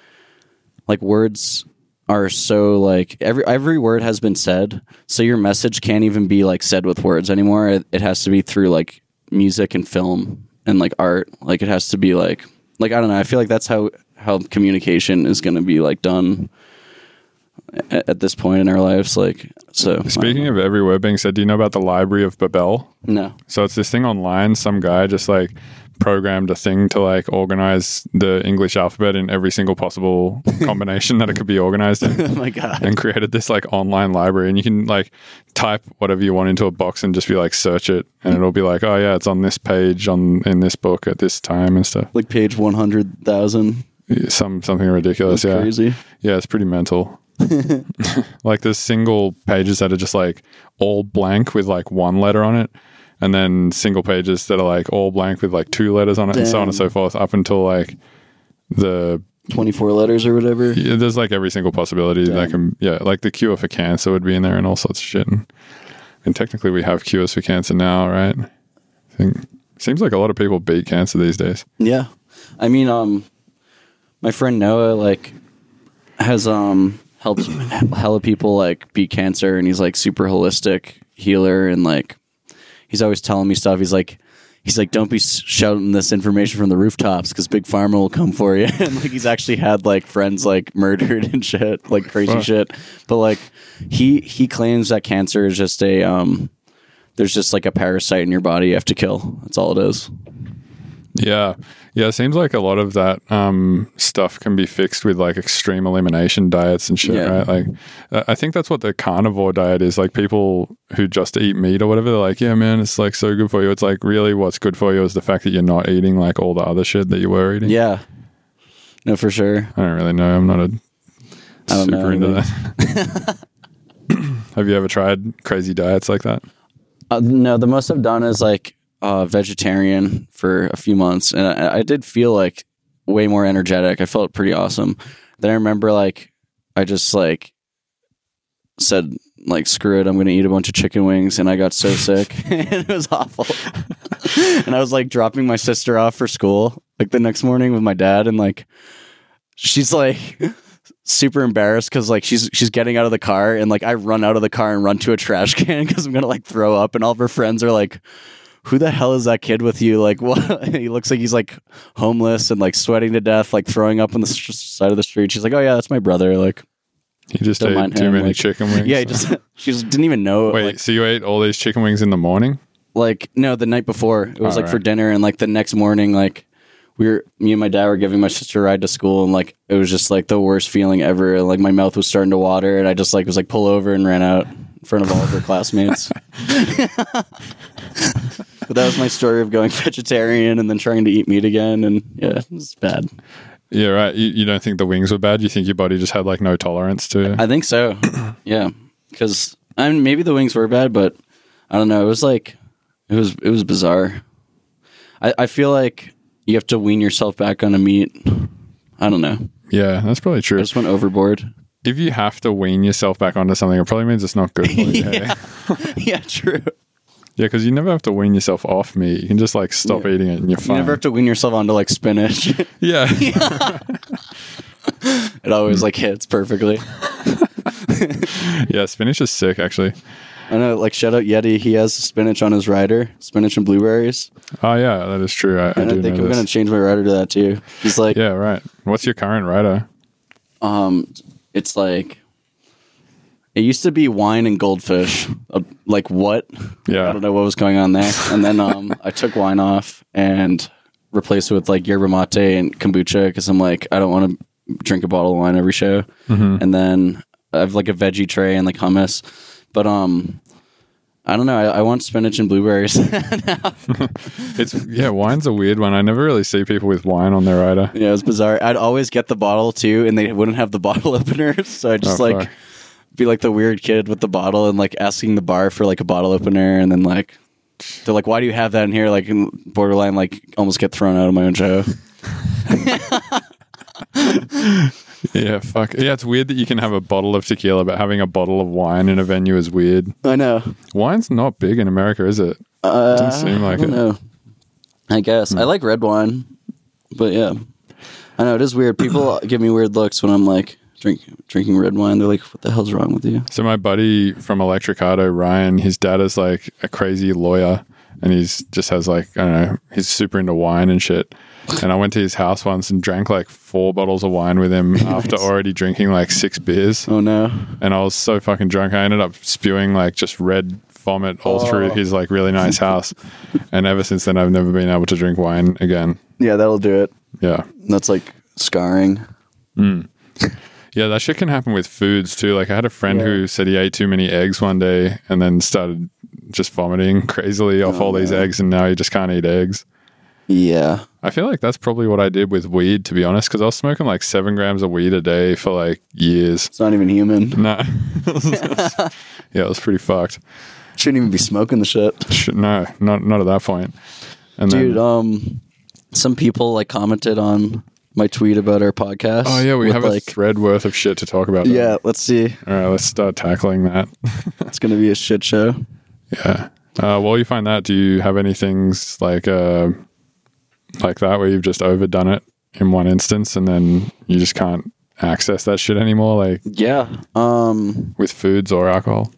Speaker 2: like words are so like every every word has been said so your message can't even be like said with words anymore it, it has to be through like music and film and like art like it has to be like like i don't know i feel like that's how how communication is going to be like done at, at this point in our lives. Like, so
Speaker 1: Speaking of every word being said, do you know about the Library of Babel?
Speaker 2: no,
Speaker 1: So it's this thing online. Some guy just like programmed a thing to like organize the English alphabet in every single possible combination that it could be organized in.
Speaker 2: oh my god,
Speaker 1: and created this like online library. And you can like type whatever you want into a box and just be like search it. And hmm. it'll be like oh yeah it's on this page on in this book at this time and stuff.
Speaker 2: Like page one hundred thousand,
Speaker 1: some something ridiculous yeah.
Speaker 2: crazy.
Speaker 1: yeah it's pretty mental. Like there's single pages that are just like all blank with like one letter on it and then single pages that are like all blank with like two letters on it and so on and so forth up until like the
Speaker 2: 24 letters or whatever.
Speaker 1: yeah, there's like every single possibility that can yeah like the cure for cancer would be in there and all sorts of shit. And, and technically we have cures for cancer now right? I think seems like a lot of people beat cancer these days.
Speaker 2: Yeah. I mean, um, my friend Noah, like, has, um, helped hella people, like, beat cancer, and he's, like, super holistic healer, and, like, he's always telling me stuff. He's like, he's like, don't be shouting this information from the rooftops because Big Pharma will come for you. and, like, he's actually had, like, friends, like, murdered and shit, like, crazy
Speaker 1: Fuck.
Speaker 2: shit. But, like, he, he claims that cancer is just a, um, there's just like a parasite in your body you have to kill. That's all it is.
Speaker 1: Yeah yeah it seems like a lot of that um, stuff can be fixed with like extreme elimination diets and shit
Speaker 2: Yeah.
Speaker 1: right like I think that's what the carnivore diet is like people who just eat meat or whatever they're like yeah man it's like so good for you it's like really what's good for you is the fact that you're not eating like all the other shit that you were eating
Speaker 2: Yeah. No, for sure.
Speaker 1: I don't really know. I'm not a
Speaker 2: I don't
Speaker 1: super
Speaker 2: know
Speaker 1: into
Speaker 2: either.
Speaker 1: that. Have you ever tried crazy diets like that?
Speaker 2: Uh, no, the most I've done is like uh, vegetarian for a few months, and I, I did feel like way more energetic. I felt pretty awesome. Then I remember like I just like said like screw it, I'm gonna eat a bunch of chicken wings, and I got so sick, and it was awful. and I was like dropping my sister off for school like the next morning with my dad, and like she's like super embarrassed because like she's she's getting out of the car and like I run out of the car and run to a trash can because I'm gonna like throw up and all of her friends are like who the hell is that kid with you? Like what? He looks like he's like homeless and like sweating to death like throwing up on the s- side of the street. She's like oh yeah that's my brother like
Speaker 1: You just ate too
Speaker 2: him,
Speaker 1: many
Speaker 2: like-
Speaker 1: chicken wings.
Speaker 2: yeah he just she just didn't even know
Speaker 1: Wait,
Speaker 2: like,
Speaker 1: so you ate all these chicken wings in the morning?
Speaker 2: like no the night before. It was
Speaker 1: Oh,
Speaker 2: like for dinner and like the next morning like we were me and my dad were giving my sister a ride to school and like it was just like the worst feeling ever. Like my mouth was starting to water and i just like was like pull over and ran out in front of all of her classmates but that was my story of going vegetarian and then trying to eat meat again and yeah it was bad
Speaker 1: Yeah, right. You, you don't think the wings were bad? You think your body just had like no tolerance to?
Speaker 2: i think so yeah because i mean maybe the wings were bad but i don't know it was like it was it was bizarre i, I feel like you have to wean yourself back on a meat i don't know
Speaker 1: yeah, that's probably
Speaker 2: i
Speaker 1: true.
Speaker 2: just went overboard
Speaker 1: If you have to wean yourself back onto something, it probably means it's not good for you. Eh? yeah,
Speaker 2: yeah true
Speaker 1: yeah, because you never have to wean yourself off meat. You can just like stop eating it and you're fine.
Speaker 2: you never have to wean yourself onto like spinach
Speaker 1: yeah,
Speaker 2: it always like hits perfectly
Speaker 1: yeah. Spinach is sick, actually.
Speaker 2: i know like shout out Yheti he has spinach on his rider spinach and blueberries
Speaker 1: Oh yeah, that is true. I, I do
Speaker 2: i think i'm
Speaker 1: this.
Speaker 2: gonna change my rider to that too he's like
Speaker 1: Yeah, right. What's your current rider?
Speaker 2: Um, it's like it used to be wine and goldfish. Uh, like what?
Speaker 1: Yeah.
Speaker 2: I don't know what was going on there. And then um, I took wine off and replaced it with like yerba mate and kombucha because I'm like I don't want to drink a bottle of wine every show.
Speaker 1: Mm-hmm.
Speaker 2: And then I have like a veggie tray and like hummus, but um. I don't know. I, I want spinach and blueberries.
Speaker 1: It's yeah, wine's a weird one. I never really see people with wine on their rider.
Speaker 2: yeah, it's bizarre. I'd always get the bottle too, and they wouldn't have the bottle opener. So I just
Speaker 1: Oh,
Speaker 2: like
Speaker 1: fuck.
Speaker 2: Be like the weird kid with the bottle and like asking the bar for like a bottle opener, and then like they're like, "Why do you have that in here?" Like borderline, like almost get thrown out of my own show.
Speaker 1: Yeah, fuck. Yeah, it's weird that you can have a bottle of tequila, but having a bottle of wine in a venue is weird.
Speaker 2: I know.
Speaker 1: Wine's not big in America, is it?
Speaker 2: Uh,
Speaker 1: Doesn't seem like
Speaker 2: I don't
Speaker 1: it.
Speaker 2: know. I guess I like red wine, but yeah, I know it is weird. People give me weird looks when I'm like drink drinking red wine. They're like, "What the hell's wrong with you?"
Speaker 1: So my buddy from Electricado, Ryan, his dad is like a crazy lawyer, and he's just has like I don't know, he's super into wine and shit. And I went to his house once and drank like four bottles of wine with him after already drinking like six beers.
Speaker 2: Oh no.
Speaker 1: And I was so fucking drunk, I ended up spewing like just red vomit all oh. through
Speaker 2: Oh.
Speaker 1: his like really nice house. and ever since then, I've never been able to drink wine again.
Speaker 2: Yeah, that'll do it.
Speaker 1: Yeah.
Speaker 2: That's like scarring. Hmm.
Speaker 1: Yeah, that shit can happen with foods too. Like I had a friend
Speaker 2: Yeah.
Speaker 1: who said he ate too many eggs one day and then started just vomiting crazily off
Speaker 2: Oh,
Speaker 1: all these eggs, and now he just can't eat eggs.
Speaker 2: Yeah.
Speaker 1: I feel like that's probably what I did with weed, to be honest, because I was smoking like seven grams of weed a day for like years.
Speaker 2: It's not even human.
Speaker 1: No, yeah, it was pretty fucked.
Speaker 2: Shouldn't even be smoking the shit.
Speaker 1: No, not not at that point. And
Speaker 2: Dude,
Speaker 1: then,
Speaker 2: um some people like commented on my tweet about our podcast.
Speaker 1: oh yeah, we have
Speaker 2: like
Speaker 1: a thread worth of shit to talk about. though.
Speaker 2: Yeah, let's see.
Speaker 1: All right, let's start tackling that.
Speaker 2: It's gonna be a shit show.
Speaker 1: Yeah. Uh, while you find that, do you have any things like uh, like that where you've just overdone it in one instance and then you just can't access that shit anymore, like
Speaker 2: Yeah. Um
Speaker 1: with foods or alcohol?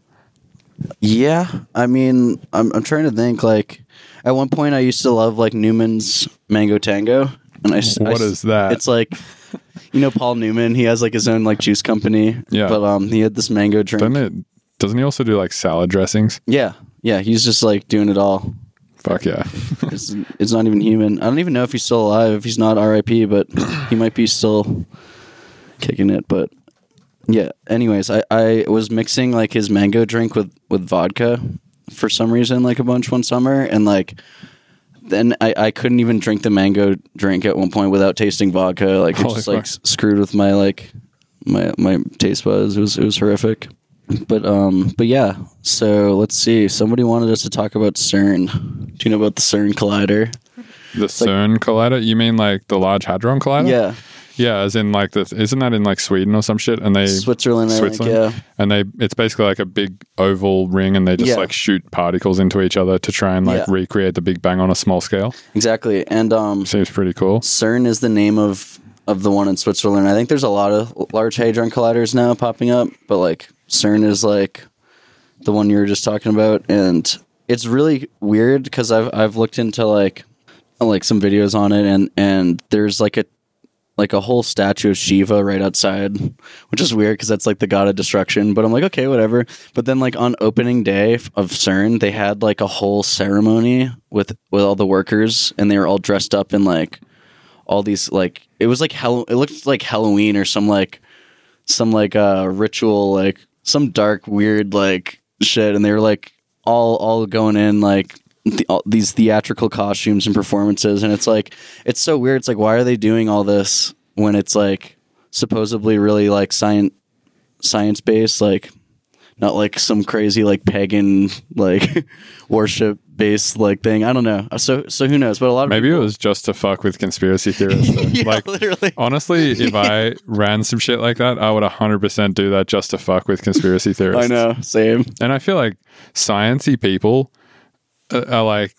Speaker 2: yeah. I mean I'm I'm trying to think like at one point I used to love like Newman's Mango Tango. And I I
Speaker 1: What
Speaker 2: s-
Speaker 1: is that?
Speaker 2: It's like you know Paul Newman, he has like his own like juice company.
Speaker 1: Yeah.
Speaker 2: But um he had this mango drink.
Speaker 1: Doesn't it? Doesn't he also do like salad dressings?
Speaker 2: Yeah. Yeah, he's just like doing it all.
Speaker 1: Fuck yeah!
Speaker 2: It's, it's not even human. I don't even know if he's still alive. If he's not RIP, but he might be still kicking it. But yeah. Anyways, I, I was mixing like his mango drink with with vodka for some reason, like a bunch one summer, and like then I, I couldn't even drink the mango drink at one point without tasting vodka. Like it
Speaker 1: Holy
Speaker 2: just like
Speaker 1: fuck.
Speaker 2: screwed with my like my my taste buds. It was it was horrific. But um but yeah. So let's see. Somebody wanted us to talk about CERN. Do you know about the CERN collider?
Speaker 1: The CERN collider? You mean like the Large Hadron Collider?
Speaker 2: Yeah.
Speaker 1: Yeah. As in like the isn't that in like Sweden or some shit? And they
Speaker 2: Switzerland, I think, yeah.
Speaker 1: And they it's basically like a big oval ring, and they just
Speaker 2: Yeah.
Speaker 1: like shoot particles into each other to try and like
Speaker 2: Yeah.
Speaker 1: recreate the Big Bang on a small scale.
Speaker 2: Exactly. And um
Speaker 1: Seems pretty cool.
Speaker 2: CERN is the name of of the one in Switzerland. I think there's a lot of large hadron colliders now popping up, but like CERN is like the one you were just talking about, and it's really weird because I've I've looked into like like some videos on it, and and there's like a like a whole statue of Shiva right outside, which is weird because that's like the god of destruction. But I'm like, okay, whatever. But then like on opening day of CERN, they had like a whole ceremony with with all the workers, and they were all dressed up in like all these like it was like hell. It looked like Halloween or some like some like uh ritual like some dark weird like shit, and they were like all all going in like the, all, these theatrical costumes and performances, and it's like it's so weird. It's like why are they doing all this when it's like supposedly really like science science based like not like some crazy like pagan like worship based like thing. I don't know. So so who knows? But a lot of
Speaker 1: Maybe it was just to fuck with conspiracy theorists.
Speaker 2: yeah,
Speaker 1: like
Speaker 2: literally.
Speaker 1: honestly, if I ran some shit like that, I would 100% do that just to fuck with conspiracy theorists.
Speaker 2: I know. Same.
Speaker 1: And I feel like sciencey people uh, Uh, are like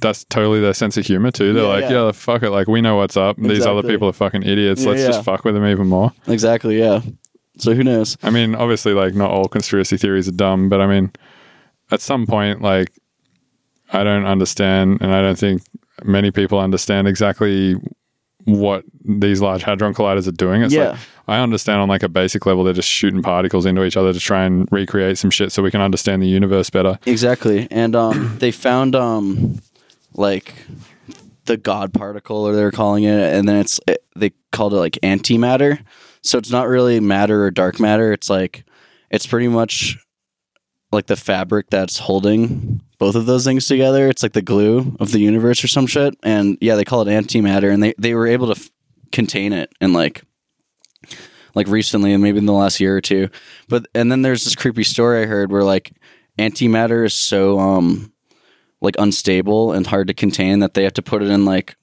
Speaker 1: that's totally their sense of humor too. They're
Speaker 2: Yeah,
Speaker 1: like,
Speaker 2: yeah.
Speaker 1: yeah. fuck it. Like we know what's up. These other people are fucking idiots.
Speaker 2: Yeah,
Speaker 1: Let's just fuck with them even more.
Speaker 2: Exactly. Yeah. So who knows?
Speaker 1: I mean, obviously, like not all conspiracy theories are dumb, but I mean, at some point, like I don't understand, and I don't think many people understand exactly what these large hadron colliders are doing. It's
Speaker 2: Yeah.
Speaker 1: like I understand on like a basic level, they're just shooting particles into each other to try and recreate some shit so we can understand the universe better.
Speaker 2: Exactly. And um, they found um, like the God particle, or they're calling it, and then it's it, they called it like antimatter. So it's not really matter or dark matter. It's like it's pretty much like the fabric that's holding both of those things together. It's like the glue of the universe or some shit. And yeah, they call it antimatter, and they they were able to f- contain it and like like recently and maybe in the last year or two. But and then there's this creepy story I heard where like antimatter is so um like unstable and hard to contain that they have to put it in like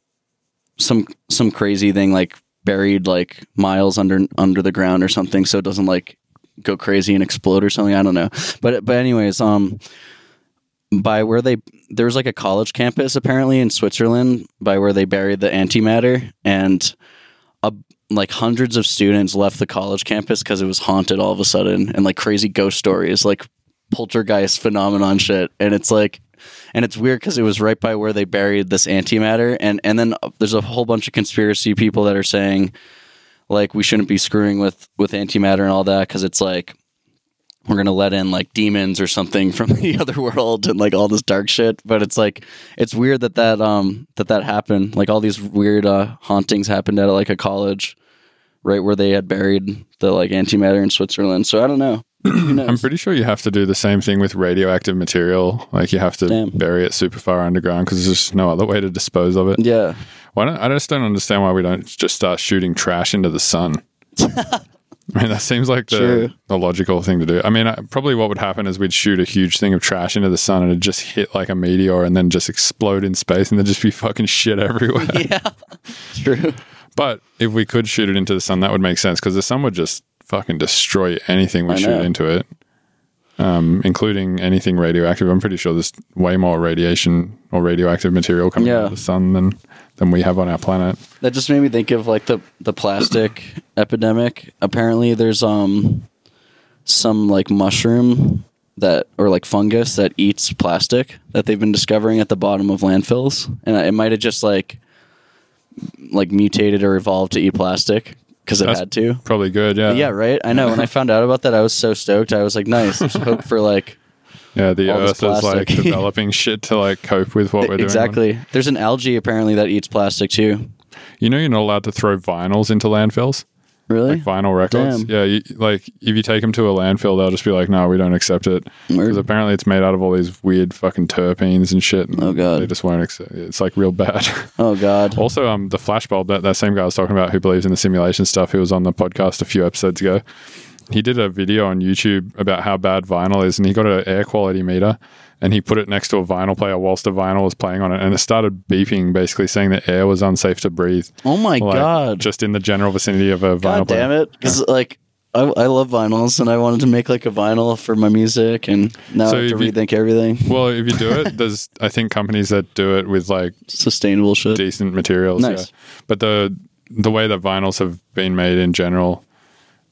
Speaker 2: some some crazy thing like buried like miles under under the ground or something so it doesn't like go crazy and explode or something. I don't know. But but anyways, um by where they there was like a college campus apparently in Switzerland by where they buried the antimatter and a, like hundreds of students left the college campus because it was haunted all of a sudden and like crazy ghost stories like poltergeist phenomenon shit. And it's like and it's weird because it was right by where they buried this antimatter, and and then uh, there's a whole bunch of conspiracy people that are saying like we shouldn't be screwing with with antimatter and all that because it's like we're gonna let in like demons or something from the other world and like all this dark shit. But it's like it's weird that that um that that happened. Like all these weird uh hauntings happened at like a college right where they had buried the like antimatter in switzerland so i don't know
Speaker 1: I'm pretty sure you have to do the same thing with radioactive material. Like you have to
Speaker 2: Damn.
Speaker 1: bury it super far underground because there's just no other way to dispose of it.
Speaker 2: yeah
Speaker 1: Why don't I just don't understand why we don't just start shooting trash into the sun. I mean, that seems like
Speaker 2: True.
Speaker 1: the, the logical thing to do. I mean, I, probably what would happen is we'd shoot a huge thing of trash into the sun and it'd just hit like a meteor and then just explode in space and there'd just be fucking shit everywhere.
Speaker 2: yeah true
Speaker 1: But if we could shoot it into the sun, that would make sense because the sun would just fucking destroy anything we
Speaker 2: I
Speaker 1: shoot
Speaker 2: know.
Speaker 1: into it, um, including anything radioactive. I'm pretty sure there's way more radiation or radioactive material coming out of the sun than than we have on our planet.
Speaker 2: That just made me think of like the the plastic epidemic. Apparently, there's um some like mushroom that or like fungus that eats plastic that they've been discovering at the bottom of landfills, and it might have just like like mutated or evolved to eat plastic because it
Speaker 1: That's
Speaker 2: had to.
Speaker 1: Probably good, yeah.
Speaker 2: Yeah, right. I know. When I found out about that, I was so stoked. I was like, "Nice." There's hope for like
Speaker 1: Yeah, the
Speaker 2: all
Speaker 1: Earth is like developing shit to like cope with what we're doing.
Speaker 2: exactly. There's an algae apparently that eats plastic too.
Speaker 1: You know, you're not allowed to throw vinyls into landfills.
Speaker 2: Really?
Speaker 1: like vinyl records.
Speaker 2: Damn.
Speaker 1: Yeah, you, like if you take them to a landfill, they'll just be like, "No, we don't accept it," because apparently it's made out of all these weird fucking terpenes and shit. and
Speaker 2: Oh, God.
Speaker 1: they just won't accept. It's like real bad.
Speaker 2: Oh God.
Speaker 1: also, um, the flashbulb that that same guy I was talking about who believes in the simulation stuff, who was on the podcast a few episodes ago. He did a video on YouTube about how bad vinyl is, and he got an air quality meter, and he put it next to a vinyl player whilst the vinyl was playing on it, and it started beeping, basically saying that air was unsafe to breathe.
Speaker 2: Oh my
Speaker 1: Like,
Speaker 2: God.
Speaker 1: Just in the general vicinity of a vinyl
Speaker 2: God
Speaker 1: player.
Speaker 2: damn it! Because like I, I love vinyls, and I wanted to make like a vinyl for my music, and now
Speaker 1: So
Speaker 2: I have to
Speaker 1: you-
Speaker 2: rethink everything.
Speaker 1: Well, if you do it, there's I think companies that do it with like
Speaker 2: Sustainable shit.
Speaker 1: decent materials.
Speaker 2: Nice.
Speaker 1: Yeah. But the the way that vinyls have been made in general,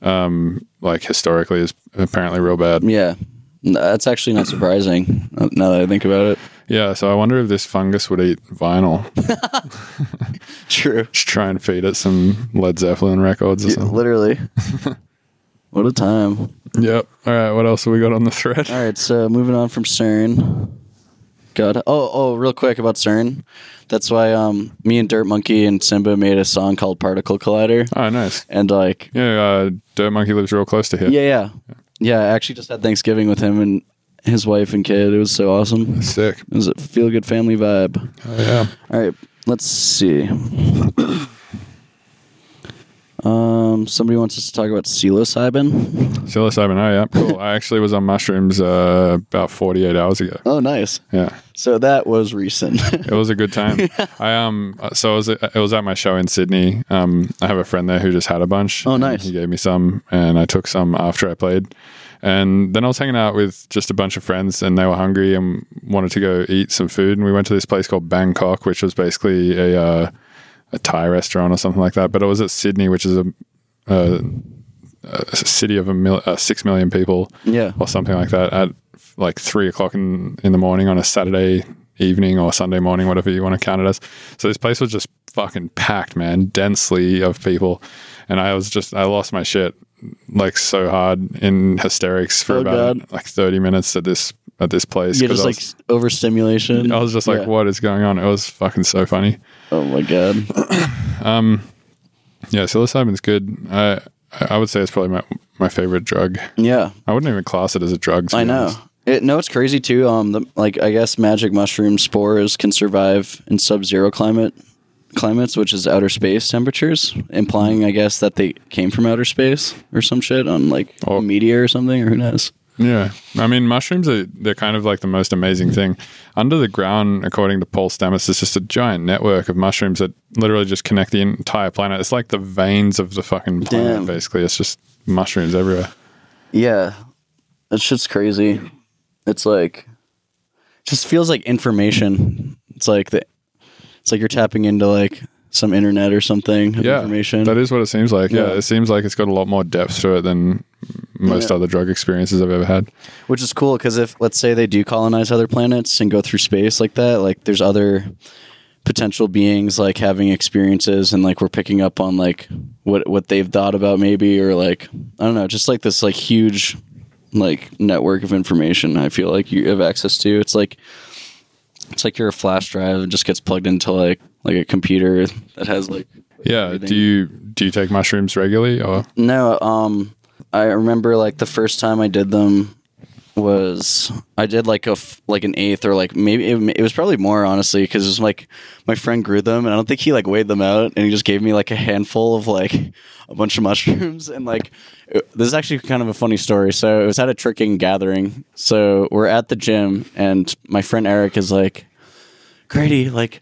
Speaker 1: um, like historically, is apparently real bad.
Speaker 2: Yeah, that's actually not surprising. uh, now that I think about it.
Speaker 1: Yeah. So I wonder if this fungus would eat vinyl.
Speaker 2: True.
Speaker 1: Just try and feed it some Led Zeppelin records or
Speaker 2: Yeah,
Speaker 1: something.
Speaker 2: literally. what a time!
Speaker 1: Yep. All right. What else have we got on the thread?
Speaker 2: All right, so moving on from CERN. God. Oh, oh, real quick about CERN. That's why um, me and Dirt Monkey and Simba made a song called Particle Collider,
Speaker 1: Oh, nice.
Speaker 2: and like
Speaker 1: Yeah. Uh, Dirt Monkey lives real close to here.
Speaker 2: Yeah, yeah, yeah. I actually just had Thanksgiving with him and his wife and kid. It was so awesome.
Speaker 1: Sick.
Speaker 2: It was a feel good family vibe.
Speaker 1: Oh, yeah.
Speaker 2: All right, let's see. Um, somebody wants us to talk about psilocybin.
Speaker 1: Psilocybin. Oh, yeah. Cool. I actually was on mushrooms uh, about 48 hours ago.
Speaker 2: Oh, nice.
Speaker 1: Yeah.
Speaker 2: So that was recent.
Speaker 1: It was a good time. I um so it was it was at my show in Sydney. Um I have a friend there who just had a bunch.
Speaker 2: Oh, nice.
Speaker 1: He gave me some and I took some after I played. And then I was hanging out with just a bunch of friends and they were hungry and wanted to go eat some food and we went to this place called Bangkok which was basically a uh, a Thai restaurant or something like that. But it was at Sydney which is a a, a city of a mil- uh, 6 million people
Speaker 2: yeah.
Speaker 1: or something like that at like three o'clock in, in the morning on a Saturday evening or Sunday morning, whatever you want to count it as. So this place was just fucking packed, man, densely of people. And I was just, I lost my shit like so hard in hysterics for
Speaker 2: Oh,
Speaker 1: about
Speaker 2: God.
Speaker 1: like 30 minutes at this, at this place.
Speaker 2: Yeah, just
Speaker 1: I
Speaker 2: like
Speaker 1: was,
Speaker 2: overstimulation.
Speaker 1: I was just like,
Speaker 2: Yeah.
Speaker 1: what is going on? It was fucking so funny.
Speaker 2: Oh my god.
Speaker 1: Yeah, psilocybin's good. I, I would say it's probably my, my favorite drug.
Speaker 2: Yeah.
Speaker 1: I wouldn't even class it as a drug.
Speaker 2: I know.
Speaker 1: honest.
Speaker 2: It, no, it's crazy too. Um, the, like I guess magic mushroom spores can survive in sub-zero climate climates, which is outer space temperatures, implying I guess that they came from outer space or some shit on like
Speaker 1: Oh.
Speaker 2: a meteor or something, or who knows?
Speaker 1: Yeah, I mean mushrooms are they're kind of like the most amazing thing. Under the ground, according to Paul Stamets, it's just a giant network of mushrooms that literally just connect the entire planet. It's like the veins of the fucking planet.
Speaker 2: Damn.
Speaker 1: Basically, it's just mushrooms everywhere.
Speaker 2: Yeah, that shit's crazy. It's like, just feels like information. It's like the, it's like you're tapping into like some internet or something of
Speaker 1: Yeah,
Speaker 2: information.
Speaker 1: that is what it seems like. Yeah.
Speaker 2: Yeah.
Speaker 1: it seems like it's got a lot more depth to it than most
Speaker 2: Yeah.
Speaker 1: other drug experiences I've ever had.
Speaker 2: Which is cool because if let's say they do colonize other planets and go through space like that, like there's other potential beings like having experiences and like we're picking up on like what what they've thought about maybe or like I don't know, just like this like huge like network of information I feel like you have access to. It's like it's like you're a flash drive and just gets plugged into like like a computer that has like
Speaker 1: Yeah.
Speaker 2: everything.
Speaker 1: Do you do you take mushrooms regularly or
Speaker 2: No, um, I remember like the first time I did them was I did like a like an eighth or like maybe it, it was probably more honestly because it was like my friend grew them and I don't think he like weighed them out and he just gave me like a handful of like a bunch of mushrooms and like it- this is actually kind of a funny story. So it was at a tricking gathering. So we're at the gym and my friend Eric is like, Grady, like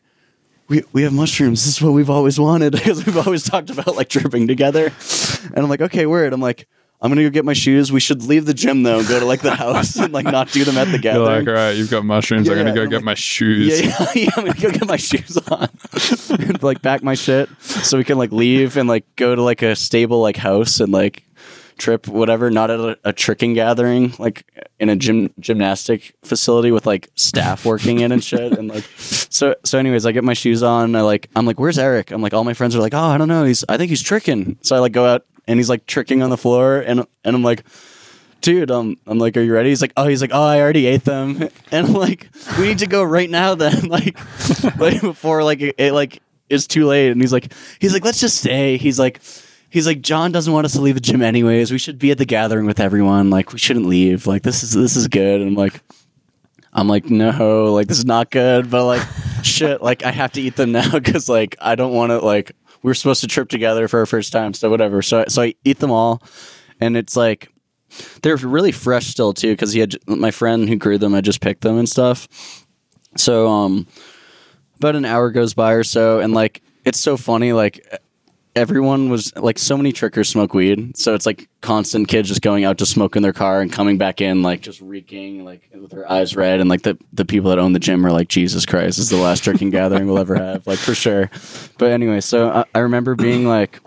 Speaker 2: we, we have mushrooms. This is what we've always wanted because we've always talked about like tripping together. And I'm like, okay, word. I'm like, I'm gonna go get my shoes. We should leave the gym though, and go to like the house and like not do them at the gathering.
Speaker 1: you're like, all right, you've got mushrooms.
Speaker 2: Yeah,
Speaker 1: I'm gonna go
Speaker 2: I'm
Speaker 1: get
Speaker 2: like-
Speaker 1: my shoes.
Speaker 2: yeah, yeah, yeah, I'm gonna go get my shoes on, and, like pack my shit so we can like leave and like go to like a stable like house and like trip whatever. Not at a, a tricking gathering, like in a gym gymnastic facility with like staff working in and shit. And like so so. Anyways, I get my shoes on. I like I'm like, where's Eric? I'm like, all my friends are like, oh, I don't know. He's I think he's tricking. So I like go out and he's like tricking on the floor and and I'm like dude, um, I'm like, are you ready? He's like, oh, he's like, oh, I already ate them, and I'm like, we need to go right now then, like, before like it, it like is too late, and he's like, he's like, let's just stay. He's like. He's like John doesn't want us to leave the gym anyways. We should be at the gathering with everyone. Like we shouldn't leave. Like this is this is good. And I'm like, I'm like no, like this is not good. But like shit, like I have to eat them now because like I don't want to like we were supposed to trip together for our first time. So whatever. So so I eat them all, and it's like they're really fresh still too because he had my friend who grew them. I just picked them and stuff. So um, about an hour goes by or so, and like it's so funny. Like everyone was like, so many trickers smoke weed, so it's like constant kids just going out to smoke in their car and coming back in like just reeking, like with their eyes red, and like the the people that own the gym are like, Jesus Christ, this is the last tricking gathering we'll ever have, like for sure. But anyway, so I, I remember being like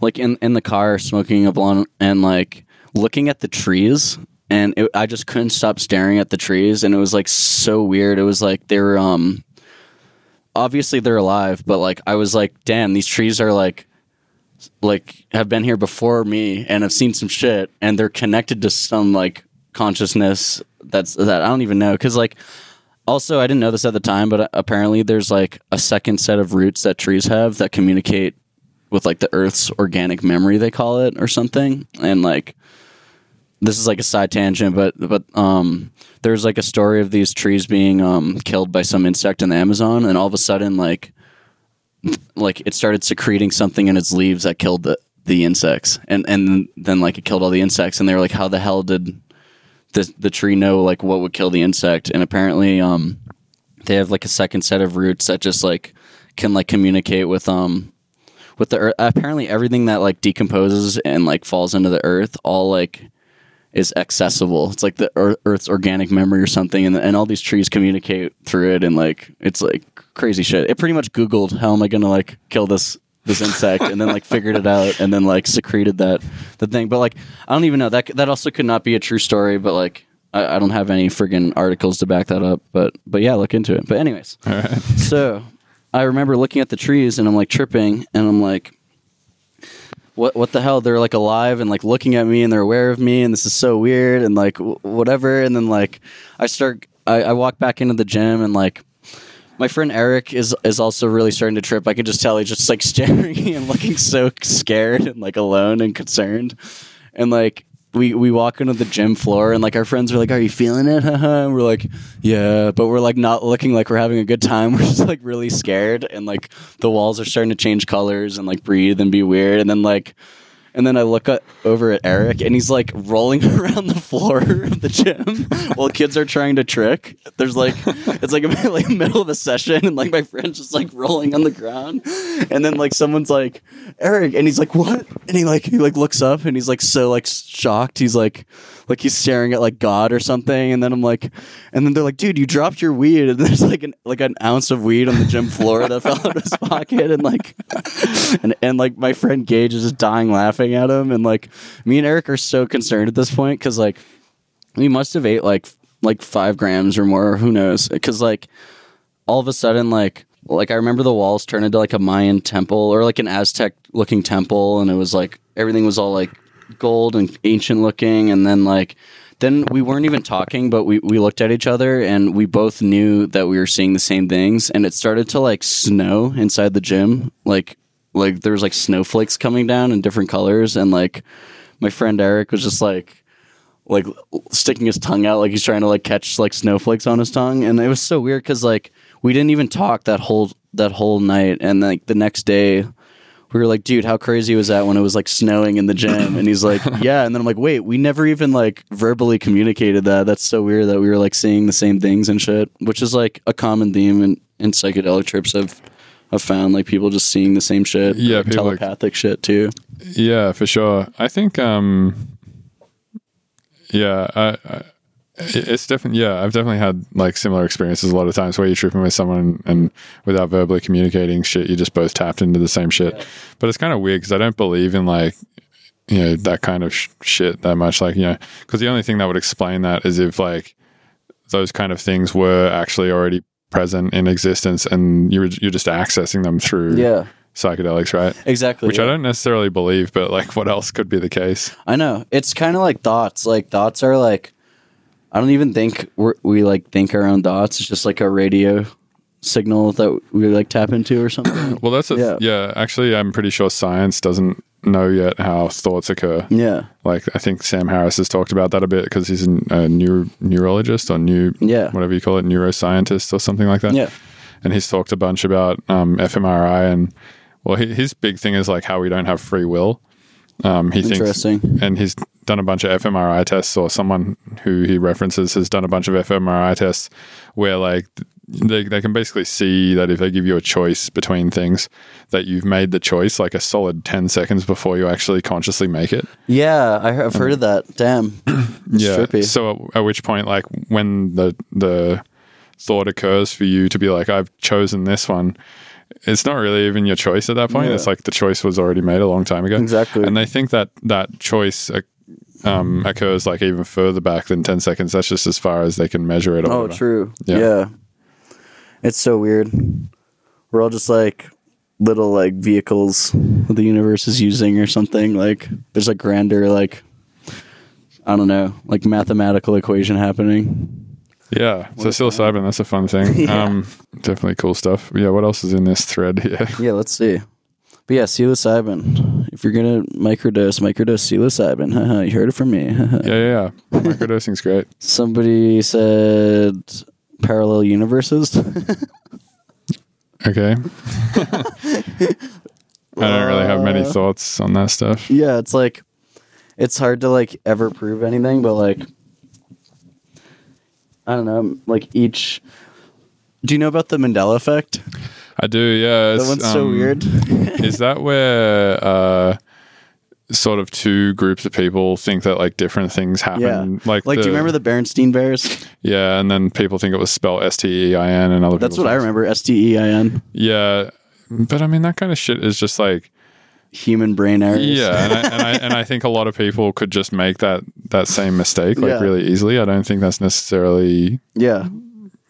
Speaker 2: like in in the car smoking a blunt and like looking at the trees and it, I just couldn't stop staring at the trees and it was like so weird. It was like they were um obviously they're alive, but like I was like, damn, these trees are like like have been here before me and have seen some shit and they're connected to some like consciousness that's that I don't even know. Cuz like also I didn't know this at the time but uh, apparently there's like a second set of roots that trees have that communicate with like the earth's organic memory they call it or something. And like this is like a side tangent but but um there's like a story of these trees being um killed by some insect in the amazon and all of a sudden like like it started secreting something in its leaves that killed the the insects. And and then like it killed all the insects and they were like how the hell did the the tree know like what would kill the insect? And apparently um they have like a second set of roots that just like can like communicate with um with the earth apparently everything that like decomposes and like falls into the earth all like is accessible. It's like the ear- earth's organic memory or something and, and all these trees communicate through it and like it's like crazy shit. It pretty much googled how am i gonna like kill this this insect and then like figured it out and then like secreted that the thing. But like i don't even know. That that also could not be a true story but like I, I don't have any friggin' articles to back that up but but yeah look into it. But anyways so I remember looking at the trees and I'm like tripping and I'm like, what what the hell? They're like alive and like looking at me and they're aware of me and this is so weird and like w- whatever. And then like I start, I, I walk back into the gym and like my friend Eric is is also really starting to trip. I could just tell he's just like staring and looking so scared and like alone and concerned. And like we we walk into the gym floor and like our friends are like, "Are you feeling it?" and we're like, "Yeah," but we're like not looking like we're having a good time. We're just like really scared and like the walls are starting to change colors and like breathe and be weird. And then like and then I look at, over at Eric, and he's like rolling around the floor of the gym while kids are trying to trick. There's like, it's like a like middle of a session, and like my friend's just like rolling on the ground, and then like someone's like Eric, and he's like what? And he like he like looks up, and he's like so like shocked. He's like like he's staring at like God or something. And then I'm like, and then they're like, dude, you dropped your weed, and there's like an like an ounce of weed on the gym floor that fell out of his pocket, and like, and and like my friend Gage is just dying laughing at him, and like me and Eric are so concerned at this point because like we must have ate like like five grams or more, who knows? Because like all of a sudden like like I remember the walls turned into like a Mayan temple or like an Aztec looking temple, and it was like everything was all like gold and ancient looking, and then like then we weren't even talking, but we we looked at each other and we both knew that we were seeing the same things, and it started to like snow inside the gym, like like there was like snowflakes coming down in different colors, and like my friend Eric was just like like sticking his tongue out like he's trying to like catch like snowflakes on his tongue and it was so weird because like we didn't even talk that whole that whole night and like the next day we were like dude how crazy was that when it was like snowing in the gym? And he's like yeah. And then i'm like wait we never even like verbally communicated that. That's so weird that we were like seeing the same things and shit which is like a common theme in, in psychedelic trips i've i've found like people just seeing the same shit
Speaker 1: Yeah,
Speaker 2: like,
Speaker 1: people, like-
Speaker 2: telepathic shit too.
Speaker 1: Yeah, for sure. I think, um, yeah, I, I, it's definitely, yeah, I've definitely had like similar experiences a lot of times where you're tripping with someone and without verbally communicating shit, you just both tapped into the same shit. But it's kind of weird because I don't believe in like, you know, that kind of sh- shit that much. Like, you know, because the only thing that would explain that is if like those kind of things were actually already present in existence and you're, you're just accessing them through
Speaker 2: yeah
Speaker 1: psychedelics, right?
Speaker 2: exactly
Speaker 1: Which
Speaker 2: yeah.
Speaker 1: I don't necessarily believe, but like, what else could be the case?
Speaker 2: I know. It's kind of like thoughts. Like thoughts are like I don't even think we're, we like think our own thoughts. It's just like a radio signal that we like tap into or something.
Speaker 1: Well, that's a
Speaker 2: Yeah.
Speaker 1: yeah. Actually, I'm pretty sure science doesn't know yet how thoughts occur.
Speaker 2: yeah.
Speaker 1: Like, I think Sam Harris has talked about that a bit because he's a, a neuro, neurologist or new,
Speaker 2: Yeah.
Speaker 1: whatever you call it, neuroscientist or something like that.
Speaker 2: Yeah.
Speaker 1: And he's talked a bunch about um, fMRI and well, his big thing is like how we don't have free will. Um, he thinks,
Speaker 2: Interesting.
Speaker 1: and he's done a bunch of fMRI tests, or someone who he references has done a bunch of fMRI tests where like they, they can basically see that if they give you a choice between things, that you've made the choice like a solid 10 seconds before you actually consciously make it.
Speaker 2: Yeah, I, have heard of that. Damn. It's trippy.
Speaker 1: So at, at which point, like when the the thought occurs for you to be like, I've chosen this one, it's not really even your choice at that point.
Speaker 2: Yeah.
Speaker 1: It's like the choice was already made a long time ago.
Speaker 2: Exactly.
Speaker 1: And they think that that choice uh, um, occurs like even further back than 10 seconds. That's just as far as they can measure it.
Speaker 2: Oh,
Speaker 1: whatever.
Speaker 2: true.
Speaker 1: Yeah.
Speaker 2: Yeah. It's so weird. We're all just like little like vehicles the universe is using or something. Like there's a grander like I don't know, like mathematical equation happening.
Speaker 1: Yeah. So psilocybin, that's a fun thing.
Speaker 2: Yeah.
Speaker 1: Um, definitely cool stuff. Yeah. What else is in this thread here?
Speaker 2: Yeah, let's see. But yeah, psilocybin. If you're gonna microdose, microdose psilocybin. You heard it from me.
Speaker 1: Yeah. Yeah. yeah. Microdosing's great.
Speaker 2: Somebody said parallel universes.
Speaker 1: Okay. I don't really have many thoughts on that stuff.
Speaker 2: yeah, it's like it's hard to like ever prove anything, but like I don't know, like each. Do you know about the Mandela effect?
Speaker 1: I do, yeah.
Speaker 2: That
Speaker 1: it's,
Speaker 2: one's so
Speaker 1: um,
Speaker 2: weird.
Speaker 1: is that where uh, sort of two groups of people think that like different things happen?
Speaker 2: Yeah.
Speaker 1: Like,
Speaker 2: Like, do you remember the Berenstein Bears?
Speaker 1: Yeah, and then people think it was spelled S T E I N, and other
Speaker 2: That's what I remember. S T E I N.
Speaker 1: Yeah, but I mean that kind of shit is just like
Speaker 2: Human brain errors.
Speaker 1: yeah, and I, and I and I think a lot of people could just make that that same mistake like
Speaker 2: Yeah.
Speaker 1: really easily. I don't think that's necessarily
Speaker 2: yeah.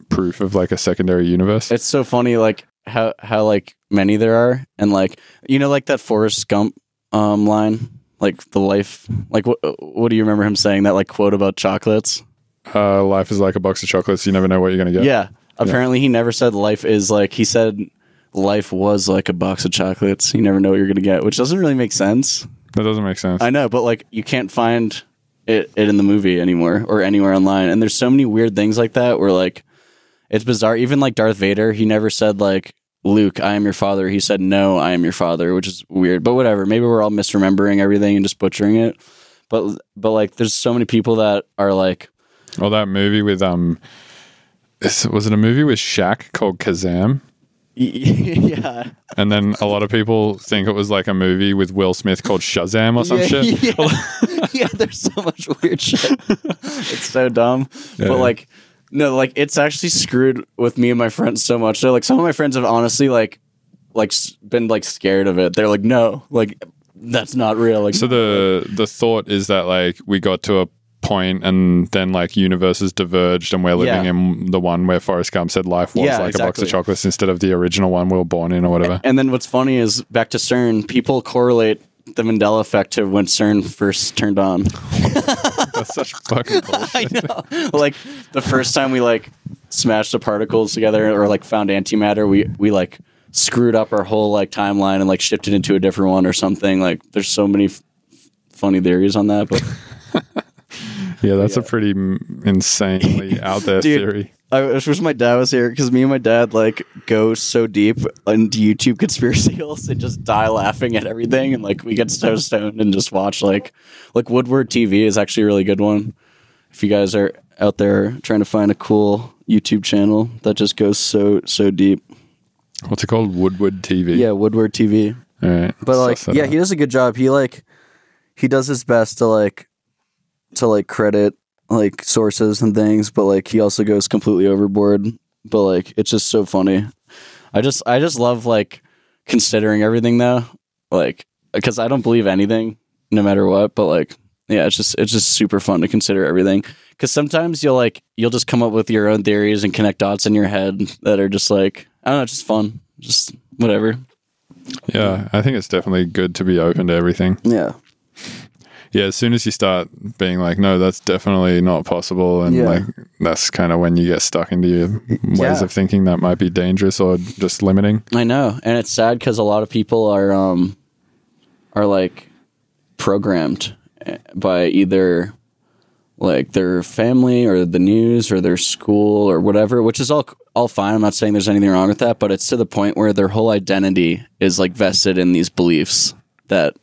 Speaker 1: proof of like a secondary universe.
Speaker 2: It's so funny, like how how like many there are, and like you know, like that Forrest Gump um line, like the life, like what what do you remember him saying that like quote about chocolates?
Speaker 1: uh, life is like a box of chocolates. You never know what you're gonna get.
Speaker 2: Yeah. Apparently, he never said life is like he said life was like a box of chocolates. You never know what you're gonna get, which doesn't really make sense.
Speaker 1: that doesn't make sense.
Speaker 2: I know, but like you can't find it, it in the movie anymore or anywhere online. And there's so many weird things like that where like it's bizarre. Even like Darth Vader, he never said like Luke, I am your father. He said no, I am your father, which is weird. But whatever. Maybe we're all misremembering everything and just butchering it. But but like there's so many people that are like
Speaker 1: Well, that movie with um, was it a movie with Shaq called Kazam?
Speaker 2: yeah.
Speaker 1: And then a lot of people think it was like a movie with Will Smith called Shazam or some
Speaker 2: yeah,
Speaker 1: shit.
Speaker 2: yeah. yeah, there's so much weird shit. it's so dumb.
Speaker 1: Yeah.
Speaker 2: But like no, like it's actually screwed with me and my friends so much. So like some of my friends have honestly like like been like scared of it. They're like, no, like that's not real. Like
Speaker 1: So the the thought is that like we got to a point and then like universes diverged and we're living
Speaker 2: Yeah.
Speaker 1: in the one where Forrest Gump said life was
Speaker 2: Yeah,
Speaker 1: like a box of chocolates instead of the original one we were born in or whatever.
Speaker 2: And then what's funny is back to CERN, people correlate the Mandela effect to when CERN first turned on.
Speaker 1: That's such fucking bullshit.
Speaker 2: I know. like the first time we like smashed the particles together or like found antimatter, we we like screwed up our whole like timeline and like shifted into a different one or something. Like there's so many f- funny theories on that, but
Speaker 1: Yeah, that's a pretty insanely out there
Speaker 2: Dude.
Speaker 1: theory.
Speaker 2: I wish wish my dad was here because me and my dad like go so deep into YouTube conspiracy holes and just die laughing at everything, and like we get so stoned and just watch like like Woodward TV is actually a really good one. If you guys are out there trying to find a cool YouTube channel that just goes so so deep,
Speaker 1: What's it called? Woodward TV.
Speaker 2: yeah, Woodward TV.
Speaker 1: All right.
Speaker 2: But like, yeah,
Speaker 1: out.
Speaker 2: he does a good job. He like he does his best to like to like credit like sources and things, but like he also goes completely overboard. But like it's just so funny. I just I just love like considering everything though, like because I don't believe anything no matter what. But like yeah, it's just it's just super fun to consider everything. Because sometimes you'll like you'll just come up with your own theories and connect dots in your head that are just like I don't know, just fun, just whatever.
Speaker 1: Yeah, I think it's definitely good to be open to everything.
Speaker 2: Yeah.
Speaker 1: Yeah, as soon as you start being like, no, that's definitely not possible, and
Speaker 2: Yeah.
Speaker 1: like that's kind of when you get stuck into your ways
Speaker 2: Yeah.
Speaker 1: of thinking that might be dangerous or just limiting.
Speaker 2: I know, and it's sad because a lot of people are um are like programmed eh, by either like their family or the news or their school or whatever, which is all all fine. I'm not saying there's anything wrong with that, but it's to the point where their whole identity is like vested in these beliefs that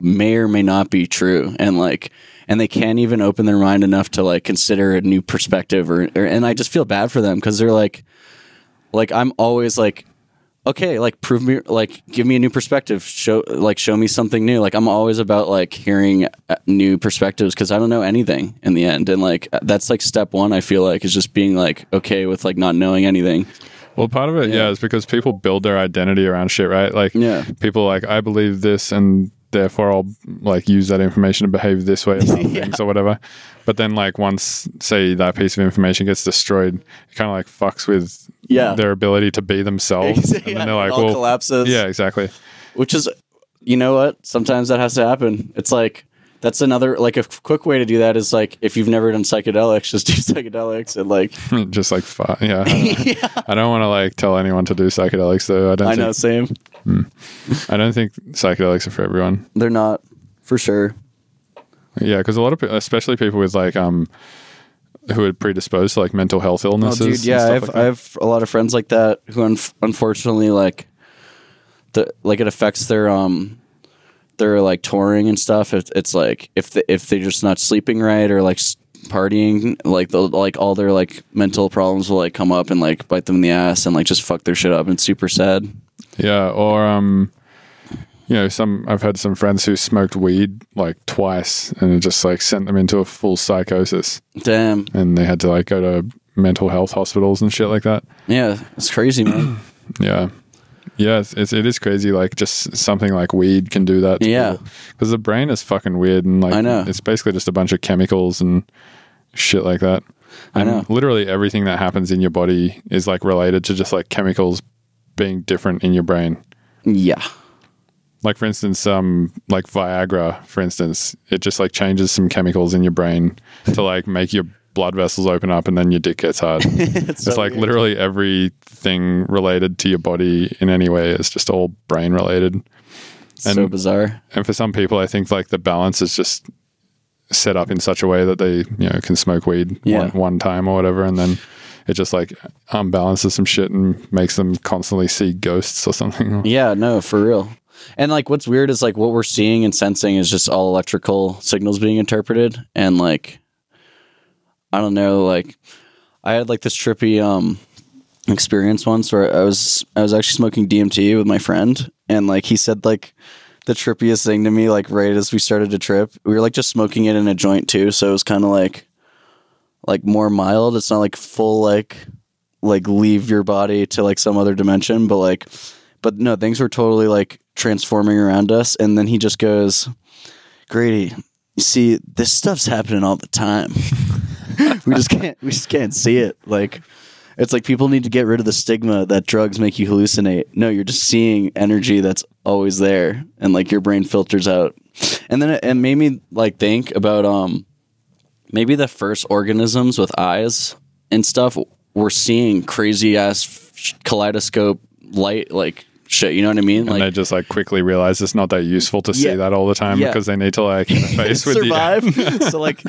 Speaker 2: may or may not be true, and like. And they can't even open their mind enough to like consider a new perspective, or, or and I just feel bad for them because they're like, like I'm always like, okay, like prove me, like give me a new perspective, show like show me something new. Like I'm always about like hearing uh, new perspectives because I don't know anything in the end, and like that's like step one. I feel like is just being like okay with like not knowing anything.
Speaker 1: Well, part of it, yeah, is because people build their identity around shit, right? Like,
Speaker 2: Yeah.
Speaker 1: people are like, I believe this, and therefore I'll like use that information to behave this way about things or whatever. But then, like, once say that piece of information gets destroyed, it kind of like fucks with
Speaker 2: Yeah.
Speaker 1: their ability to be themselves. and then they're like, well,
Speaker 2: collapses.
Speaker 1: yeah, exactly.
Speaker 2: which is you know what sometimes that has to happen it's like that's another like a quick way to do that is like if you've never done psychedelics just do psychedelics and like
Speaker 1: just like, fu- yeah. I don't, I don't want to like tell anyone to do psychedelics though. I don't.
Speaker 2: i
Speaker 1: think,
Speaker 2: know same
Speaker 1: I don't think psychedelics are for everyone.
Speaker 2: they're not for sure
Speaker 1: Yeah, because a lot of people, especially people with like um, who are predisposed to like mental health
Speaker 2: Oh,
Speaker 1: illnesses.
Speaker 2: dude,
Speaker 1: and
Speaker 2: yeah, I have,
Speaker 1: like
Speaker 2: I have a lot of friends like that who, unf- unfortunately, like, the like it affects their um, their like touring and stuff. It, it's like if the, if they're just not sleeping right or like partying, like the like all their like mental problems will like come up and like bite them in the ass and like just fuck their shit up. And it's super sad.
Speaker 1: Yeah, or um, you know, some I've had some friends who smoked weed like twice, and it just like sent them into a full psychosis,
Speaker 2: Damn.
Speaker 1: and they had to like go to mental health hospitals and shit like that.
Speaker 2: Yeah, it's crazy, man.
Speaker 1: Yeah. Yeah, it's, it's crazy. Like just something like weed can do that.
Speaker 2: Yeah.
Speaker 1: because the brain is fucking weird, and like
Speaker 2: I know.
Speaker 1: it's basically just a bunch of chemicals and shit like that.
Speaker 2: I
Speaker 1: And
Speaker 2: know.
Speaker 1: Literally everything that happens in your body is like related to just like chemicals being different in your brain.
Speaker 2: yeah.
Speaker 1: Like for instance, um, like Viagra, for instance, it just like changes some chemicals in your brain to like make your blood vessels open up, and then your dick gets hard. it's like literally everything related to your body in any way is just all brain related.
Speaker 2: so
Speaker 1: and-
Speaker 2: bizarre.
Speaker 1: And for some people, I think like the balance is just set up in such a way that they you know can smoke weed
Speaker 2: Yeah.
Speaker 1: one, one time or whatever, and then it just like unbalances some shit and makes them constantly see ghosts or something.
Speaker 2: Yeah, no, for real. And like what's weird is like what we're seeing and sensing is just all electrical signals being interpreted and like I don't know, like I had like this trippy um experience once where I was I was actually smoking DMT with my friend and like he said like the trippiest thing to me. Like right as we started to trip, we were like just smoking it in a joint too, so it was kind of like like more mild. It's not like full like like leave your body to like some other dimension, but like but no, things were totally like transforming around us. And then he just goes, Grady, you see, this stuff's happening all the time. we just can't we just can't see it. Like it's like people need to get rid of the stigma that drugs make you hallucinate. No, you're just seeing energy that's always there and like your brain filters out. And then it, it made me like think about um maybe the first organisms with eyes and stuff were seeing crazy ass kaleidoscope light like shit, you know what I mean?
Speaker 1: and they just like quickly realize it's not that useful to see
Speaker 2: Yeah.
Speaker 1: that all the time
Speaker 2: Yeah.
Speaker 1: because they need to like face with
Speaker 2: survive. so like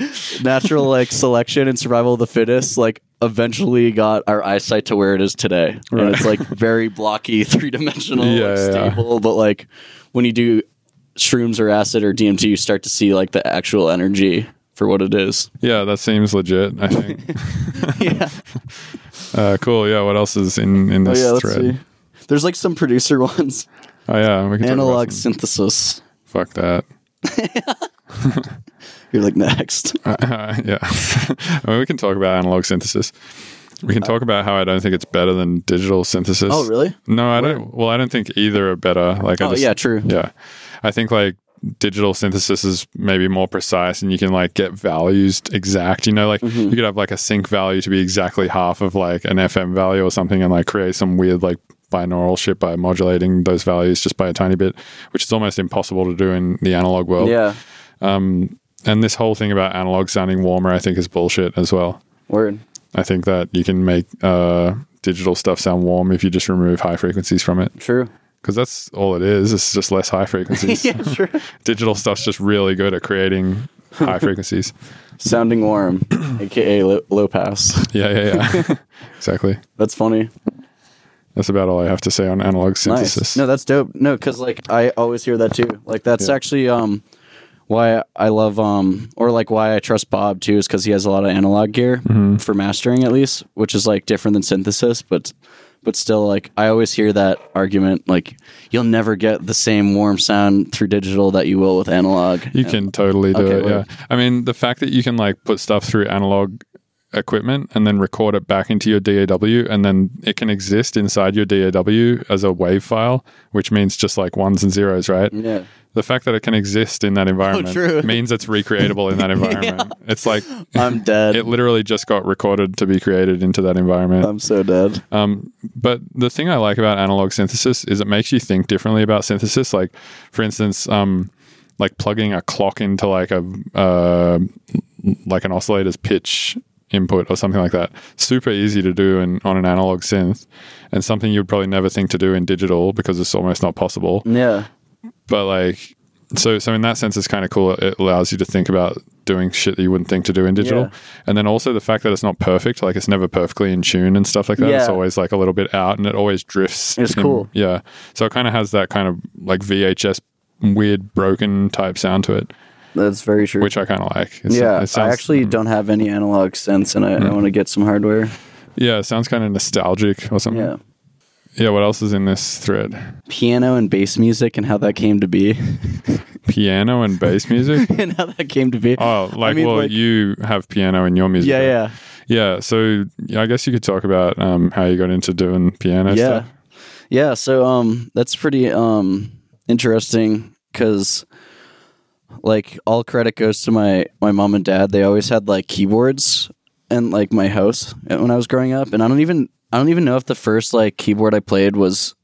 Speaker 2: natural like selection and survival of the fittest like eventually got our eyesight to where it is today.
Speaker 1: Right.
Speaker 2: And it's like very blocky, three dimensional,
Speaker 1: Yeah,
Speaker 2: like,
Speaker 1: yeah, yeah.
Speaker 2: stable. But like when you do shrooms or acid or DMT, you start to see like the actual energy for what it is.
Speaker 1: yeah that seems legit I think
Speaker 2: yeah.
Speaker 1: uh, cool yeah what else is in in
Speaker 2: Oh
Speaker 1: this
Speaker 2: yeah, let's
Speaker 1: thread
Speaker 2: see. There's like some producer ones.
Speaker 1: oh yeah we can talk about
Speaker 2: Analog
Speaker 1: some-
Speaker 2: synthesis.
Speaker 1: fuck that
Speaker 2: You're like next.
Speaker 1: Uh, yeah. I mean, we can talk about analog synthesis. We can talk about how I don't think it's better than digital synthesis.
Speaker 2: Oh, really?
Speaker 1: No, I don't. Well, I don't think either are better. Like, I
Speaker 2: Oh
Speaker 1: just,
Speaker 2: yeah, true.
Speaker 1: yeah. I think like digital synthesis is maybe more precise, and you can like get values exact. You know, like
Speaker 2: Mm-hmm.
Speaker 1: you could have like a sync value to be exactly half of like an FM value or something, and like create some weird like binaural shit by modulating those values just by a tiny bit, which is almost impossible to do in the analog world.
Speaker 2: Yeah.
Speaker 1: And this whole thing about analog sounding warmer, I think, is bullshit as well.
Speaker 2: Word.
Speaker 1: I think that you can make uh, digital stuff sound warm if you just remove high frequencies from it,
Speaker 2: True.
Speaker 1: because that's all it is. It's just less high frequencies.
Speaker 2: yeah, sure.
Speaker 1: digital stuff's just really good at creating high frequencies.
Speaker 2: Sounding warm, aka low, low pass.
Speaker 1: Yeah, yeah, yeah. exactly.
Speaker 2: That's funny.
Speaker 1: That's about all I have to say on analog synthesis.
Speaker 2: Nice. No, that's dope. No, because like I always hear that too. Like that's
Speaker 1: Yeah.
Speaker 2: actually um why I love um or like why I trust Bob too is because he has a lot of analog gear
Speaker 1: Mm-hmm.
Speaker 2: for mastering at least, which is like different than synthesis, but but still like I always hear that argument like you'll never get the same warm sound through digital that you will with analog.
Speaker 1: You can totally do
Speaker 2: Okay,
Speaker 1: it. Yeah. I mean, the fact that you can like put stuff through analog equipment and then record it back into your DAW and then it can exist inside your DAW as a wave file, which means just like ones and zeros, right?
Speaker 2: Yeah.
Speaker 1: The fact that it can exist in that environment
Speaker 2: true.
Speaker 1: means it's recreatable in that environment. It's like
Speaker 2: I'm dead.
Speaker 1: it literally just got recorded to be created into that environment.
Speaker 2: I'm so dead.
Speaker 1: Um, but the thing I like about analog synthesis is it makes you think differently about synthesis. Like, for instance, um, like plugging a clock into like a uh, like an oscillator's pitch input or something like that. Super easy to do in, on an analog synth, and something you'd probably never think to do in digital because it's almost not possible.
Speaker 2: Yeah.
Speaker 1: But like, so so in that sense, it's kind of cool. It allows you to think about doing shit that you wouldn't think to do in digital,
Speaker 2: Yeah.
Speaker 1: and then also the fact that it's not perfect. Like it's never perfectly in tune and stuff like that. It's always like a little bit out, and it always drifts.
Speaker 2: It's
Speaker 1: in-
Speaker 2: cool.
Speaker 1: Yeah. So it kind of has that kind of like VHS weird broken type sound to it,
Speaker 2: That's very true.
Speaker 1: which I kind of like. It's,
Speaker 2: yeah,
Speaker 1: it sounds,
Speaker 2: I actually don't have any analog synths, and I, I want to get some hardware.
Speaker 1: Yeah, it sounds kind of nostalgic or something.
Speaker 2: Yeah,
Speaker 1: Yeah. What else is in this thread?
Speaker 2: piano and bass music, and how that came to be,
Speaker 1: Piano and bass music.
Speaker 2: and how that came to be.
Speaker 1: Oh, like
Speaker 2: mean,
Speaker 1: well,
Speaker 2: like-
Speaker 1: you have piano in your music.
Speaker 2: yeah, yeah,
Speaker 1: Yeah, so I guess you could talk about um, how you got into doing piano
Speaker 2: yeah,
Speaker 1: stuff.
Speaker 2: yeah. So, um, that's pretty um interesting because, like, all credit goes to my my mom and dad. They always had like keyboards and like my house uh, when I was growing up, and I don't even I don't even know if the first like keyboard I played was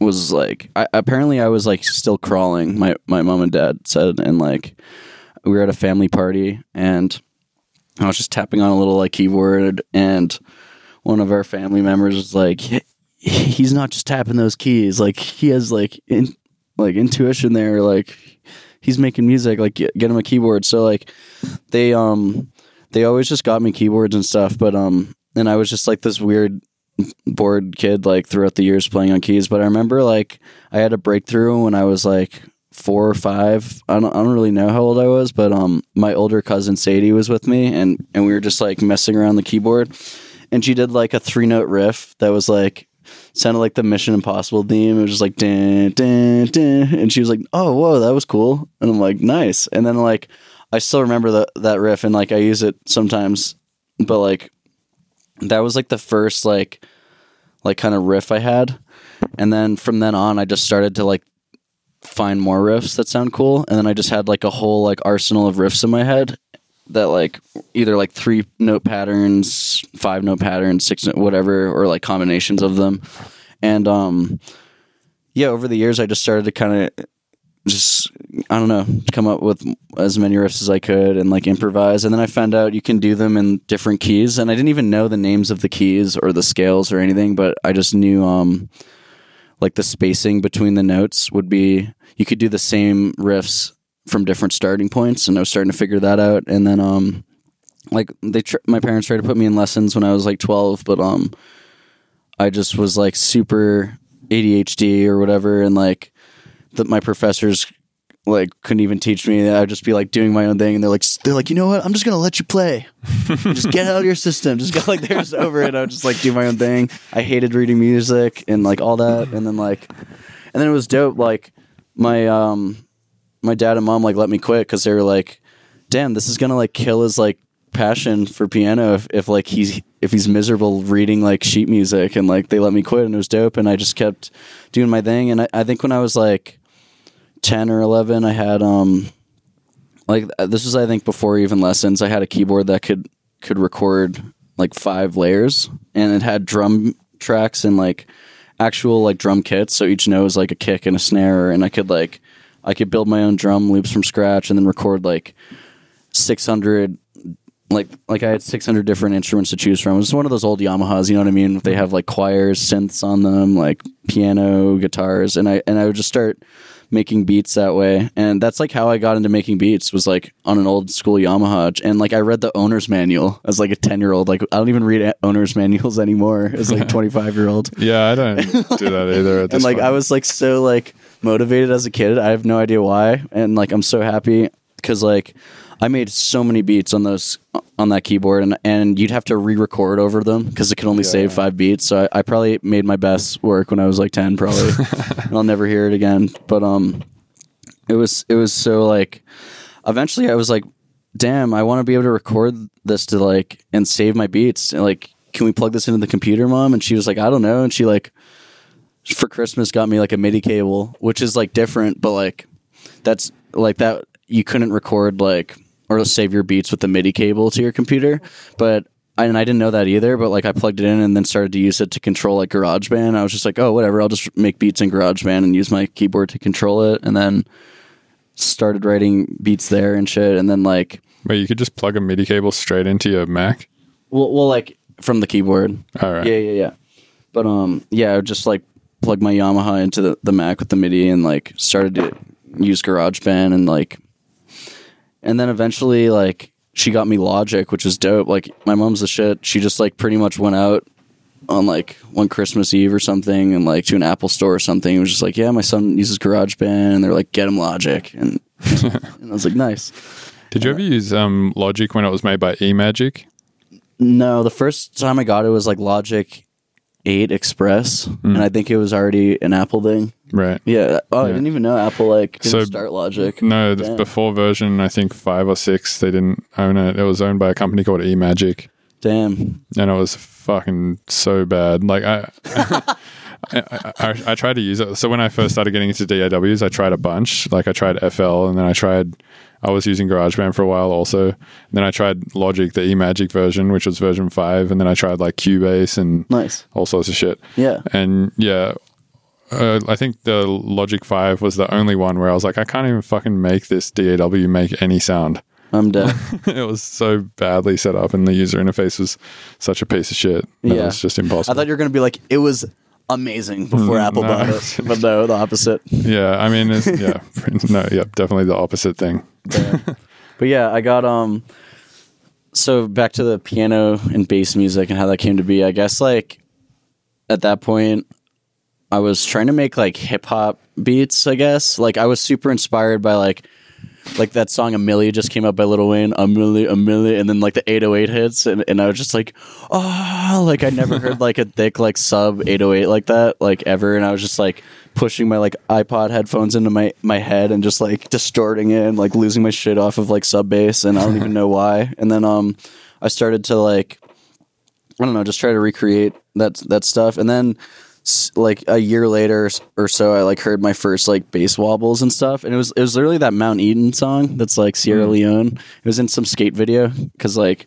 Speaker 2: was like I, apparently I was like still crawling. My my mom and dad said, and like we were at a family party, and I was just tapping on a little like keyboard, and one of our family members was like, "He's not just tapping those keys. Like he has like in like intuition there. Like he's making music. Like get, get him a keyboard." So like they um they always just got me keyboards and stuff, but um and I was just like this weird bored kid like throughout the years playing on keys. But I remember like I had a breakthrough when I was like four or five. I don't, I don't really know how old I was, but um my older cousin Sadie was with me and and we were just like messing around the keyboard and she did like a three note riff that was like sounded like the Mission Impossible theme. It was just like dun, dun, dun. and she was like, "Oh, whoa, that was cool." And I'm like, "Nice." And then like I still remember that that riff and like I use it sometimes, but like that was like the first like like kind of riff I had. And then from then on I just started to like find more riffs that sound cool and then I just had like a whole like arsenal of riffs in my head that like either like three note patterns, five note patterns, six note whatever or like combinations of them. And um yeah, over the years I just started to kind of just I don't know, come up with as many riffs as I could and like improvise. And then I found out you can do them in different keys, and I didn't even know the names of the keys or the scales or anything, but I just knew um like the spacing between the notes would be you could do the same riffs from different starting points, and I was starting to figure that out. And then um like they tr- my parents tried to put me in lessons when I was like 12, but um I just was like super ADHD or whatever, and like that my professors like couldn't even teach me. I'd just be like doing my own thing, and they're like, they're like, you know what? I'm just gonna let you play. just get out of your system. Just go like they're just over it. I would just like do my own thing. I hated reading music and like all that, and then like, and then it was dope. Like my um my dad and mom like let me quit because they were like, damn, this is gonna like kill his like passion for piano if, if like he's if he's miserable reading like sheet music and like they let me quit and it was dope and I just kept doing my thing and I, I think when I was like 10 or 11 i had um like uh, this was i think before even lessons i had a keyboard that could could record like five layers and it had drum tracks and like actual like drum kits so each note was like a kick and a snare and i could like i could build my own drum loops from scratch and then record like 600 like like I had 600 different instruments to choose from. It was one of those old Yamahas, you know what I mean? They have like choirs, synths on them, like piano, guitars, and I and I would just start making beats that way. And that's like how I got into making beats was like on an old school Yamaha. And like I read the owner's manual as like a 10 year old. Like I don't even read owner's manuals anymore as like 25 year old.
Speaker 1: Yeah, I don't do that either. At this
Speaker 2: And like
Speaker 1: point.
Speaker 2: I was like so like motivated as a kid. I have no idea why. And like I'm so happy because like I made so many beats on those on that keyboard, and and you'd have to re-record over them because it could only save five beats. So I, I probably made my best work when I was like ten, probably, and I'll never hear it again. But um, it was it was so like, eventually I was like, damn, I want to be able to record this to like and save my beats. And like, can we plug this into the computer, mom? And she was like, I don't know. And she like for Christmas got me like a MIDI cable, which is like different, but like that's like that you couldn't record like or save your beats with the MIDI cable to your computer. But and I didn't know that either, but like I plugged it in and then started to use it to control like GarageBand. I was just like, oh, whatever, I'll just make beats in GarageBand and use my keyboard to control it. And then started writing beats there and shit. And then like,
Speaker 1: Wait, you could just plug a MIDI cable straight into your Mac.
Speaker 2: well, well like from the keyboard.
Speaker 1: All right.
Speaker 2: Yeah, yeah, yeah. But um, yeah, just like plug my Yamaha into the, the Mac with the MIDI and like started to use GarageBand and like, and then eventually like she got me Logic, which was dope. Like my mom's the shit. She just like pretty much went out on like one Christmas Eve or something and like to an Apple store or something. It was just like, yeah, my son uses GarageBand, and they're like, get him Logic, and and I was like, nice.
Speaker 1: Did you ever use um, Logic when it was made by eMagic?
Speaker 2: No, the first time I got it was like Logic 8 Express, and mm. I think it was already an Apple thing.
Speaker 1: Right.
Speaker 2: Yeah. Oh, I didn't even know Apple like
Speaker 1: So-
Speaker 2: start Logic.
Speaker 1: No, the
Speaker 2: Damn.
Speaker 1: before version, I think five or six, they didn't own it. It was owned by a company called eMagic,
Speaker 2: Damn.
Speaker 1: and it was fucking so bad. Like I, I, I, I tried to use it. So when I first started getting into DAWs, I tried a bunch. Like I tried FL, and then I tried. I was using GarageBand for a while also. And then I tried Logic, the eMagic version, which was version five, and then I tried like Cubase and
Speaker 2: Nice.
Speaker 1: all sorts of shit.
Speaker 2: Yeah.
Speaker 1: And yeah, uh, I think the Logic 5 was the only one where I was like, I can't even fucking make this DAW make any sound.
Speaker 2: I'm dead.
Speaker 1: it was so badly set up, and the user interface was such a piece of shit. That
Speaker 2: Yeah.
Speaker 1: was just impossible.
Speaker 2: I thought you were gonna be like it was amazing before
Speaker 1: Mm,
Speaker 2: Apple
Speaker 1: no.
Speaker 2: bought it, but no, the opposite.
Speaker 1: yeah, I mean, it's, yeah, no, yeah, definitely the opposite thing.
Speaker 2: But yeah, I got um. So back to the piano and bass music and how that came to be. I guess like at that point, I was trying to make like hip hop beats. I guess like I was super inspired by like like that song A Milli just came out by Lil Wayne, A Milli, Amelia, and then like the 808 hits, and, and I was just like, oh, like I never heard like a thick like sub 808 like that like ever, and I was just like pushing my like iPod headphones into my my head and just like distorting it and like losing my shit off of like sub bass, and I don't even know why. And then um, I started to like I don't know, just try to recreate that that stuff, and then like a year later or so, I like heard my first like bass wobbles and stuff, and it was it was literally that Mount Eden song that's like Sierra hmm. Leone. It was in some skate video because like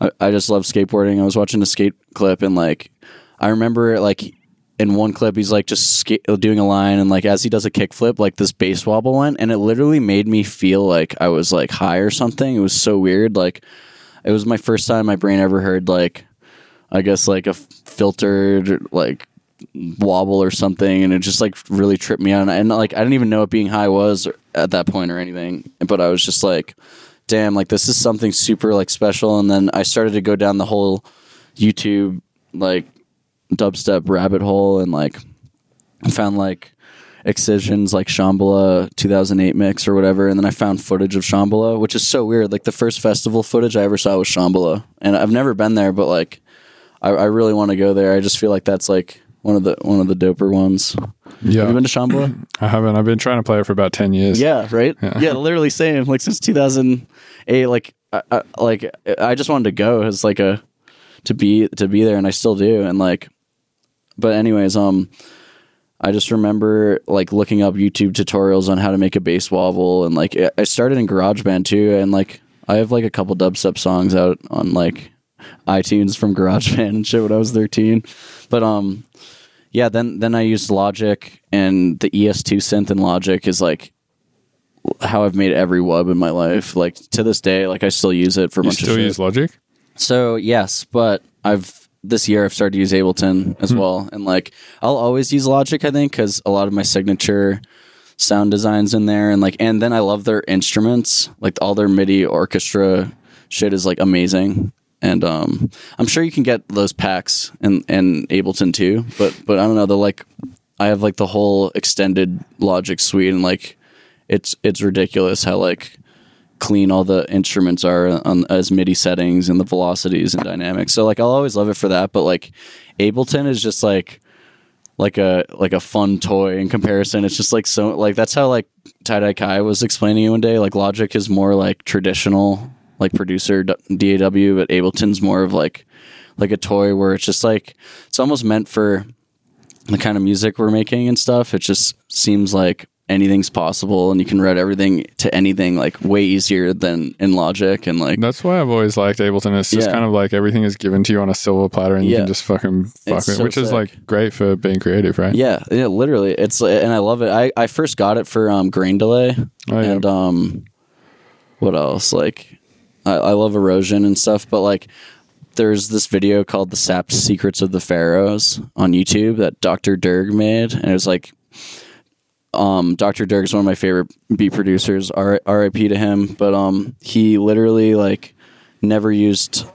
Speaker 2: I, I just love skateboarding. I was watching a skate clip and like I remember like in one clip he's like just doing a line and like as he does a kickflip like this bass wobble went and it literally made me feel like I was like high or something. It was so weird. Like it was my first time my brain ever heard like I guess like a f- filtered like wobble or something and it just like really tripped me out and, and like I didn't even know what being high was at that point or anything but I was just like damn like this is something super like special and then I started to go down the whole YouTube like dubstep rabbit hole and like found like Excision's like Shambhala 2008 mix or whatever and then I found footage of Shambhala which is so weird like the first festival footage I ever saw was Shambhala and I've never been there but like I, I really want to go there I just feel like that's like one of the one of the doper ones
Speaker 1: Yeah,
Speaker 2: have you been to Shambhala
Speaker 1: I haven't. I've been trying to play it for about ten years.
Speaker 2: yeah right
Speaker 1: Yeah.
Speaker 2: yeah, literally same like since 2008 like I, I, like I just wanted to go as like a to be to be there and I still do and like but anyways um I just remember like looking up YouTube tutorials on how to make a bass wobble and like I started in GarageBand too and like I have like a couple dubstep songs out on like iTunes from GarageBand and shit when I was 13 but um yeah then then I used Logic and the ES2 synth in Logic is like how I've made every wub in my life like to this day like I still use it for a
Speaker 1: You
Speaker 2: bunch
Speaker 1: still
Speaker 2: of shit.
Speaker 1: use Logic?
Speaker 2: So yes, but I've this year I've started to use Ableton as well, and like I'll always use Logic. I think because a lot of my signature sound designs in there, and like and then I love their instruments, like all their MIDI orchestra shit is like amazing. And um, I'm sure you can get those packs in, in Ableton too, but but I don't know. The like I have like the whole extended Logic suite, and like it's it's ridiculous how like clean all the instruments are on as MIDI settings and the velocities and dynamics. So like I'll always love it for that, but like Ableton is just like like a like a fun toy in comparison. It's just like so like that's how like Tie Kai was explaining it one day. Like Logic is more like traditional like producer DAW, but Ableton's more of like like a toy where it's just like it's almost meant for the kind of music we're making and stuff. It just seems like anything's possible and you can write everything to anything like way easier than in Logic and like
Speaker 1: That's why I've always liked Ableton. It's just
Speaker 2: Yeah.
Speaker 1: kind of like everything is given to you on a silver platter, and you can just fucking fuck
Speaker 2: It's
Speaker 1: it,
Speaker 2: so
Speaker 1: which is like great for being creative, right?
Speaker 2: yeah, yeah, literally. It's and I love it. I I first got it for um grain delay
Speaker 1: Oh, yeah.
Speaker 2: and um what else? Like I, I love erosion and stuff, but like there's this video called The Sap Secrets of the Pharaohs on YouTube that Dr. Derg made and it was like um Dr. Derg is one of my favorite beat producers. R- RIP to him, but um he literally like never used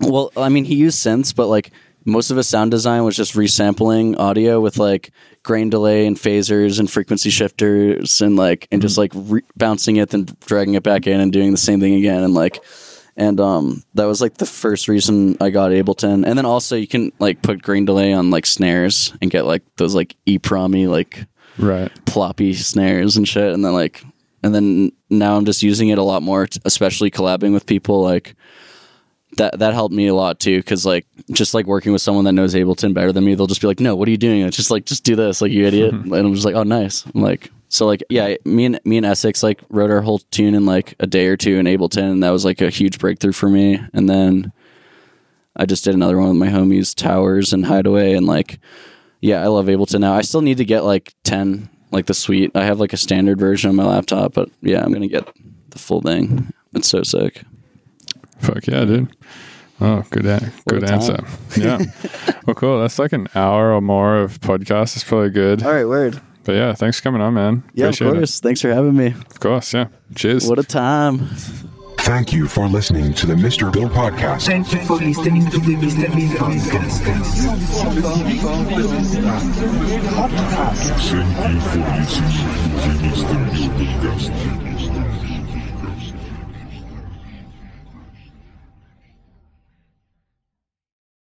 Speaker 2: well, I mean, he used synths, but like most of his sound design was just resampling audio with like grain delay and phasers and frequency shifters and like and just like re- bouncing it then dragging it back in and doing the same thing again and like and um that was like the first reason I got Ableton. And then also you can like put grain delay on like snares and get like those like EPROMy like
Speaker 1: Right.
Speaker 2: ploppy snares and shit. And then like and then now i'm just using it a lot more t- especially collabing with people like that that helped me a lot too because like just like working with someone that knows ableton better than me they'll just be like no what are you doing and it's just like just do this like you idiot and i'm just like oh nice i'm like so like yeah me and me and Esseks like wrote our whole tune in like a day or two in ableton and that was like a huge breakthrough for me and then i just did another one with my homies towers and hideaway and like yeah, I love Ableton now. I still need to get like 10, like the suite. I have like a standard version on my laptop, but yeah, I'm going to get the full thing. It's so sick.
Speaker 1: Fuck yeah, dude. Oh, good, a- good
Speaker 2: a time.
Speaker 1: answer. Yeah. well, cool. That's like an hour or more of podcast. It's probably good.
Speaker 2: All right, word.
Speaker 1: But yeah, thanks for coming on, man.
Speaker 2: Yeah,
Speaker 1: Appreciate
Speaker 2: of course. Thanks for having me.
Speaker 1: Of course, yeah. Cheers.
Speaker 2: What a time.
Speaker 3: Thank you for listening to the Mr. Bill Podcast.
Speaker 4: Thank you for listening to the Mr. Bean podcast.
Speaker 3: Thank you for listening to the Mr. Bill Podcast.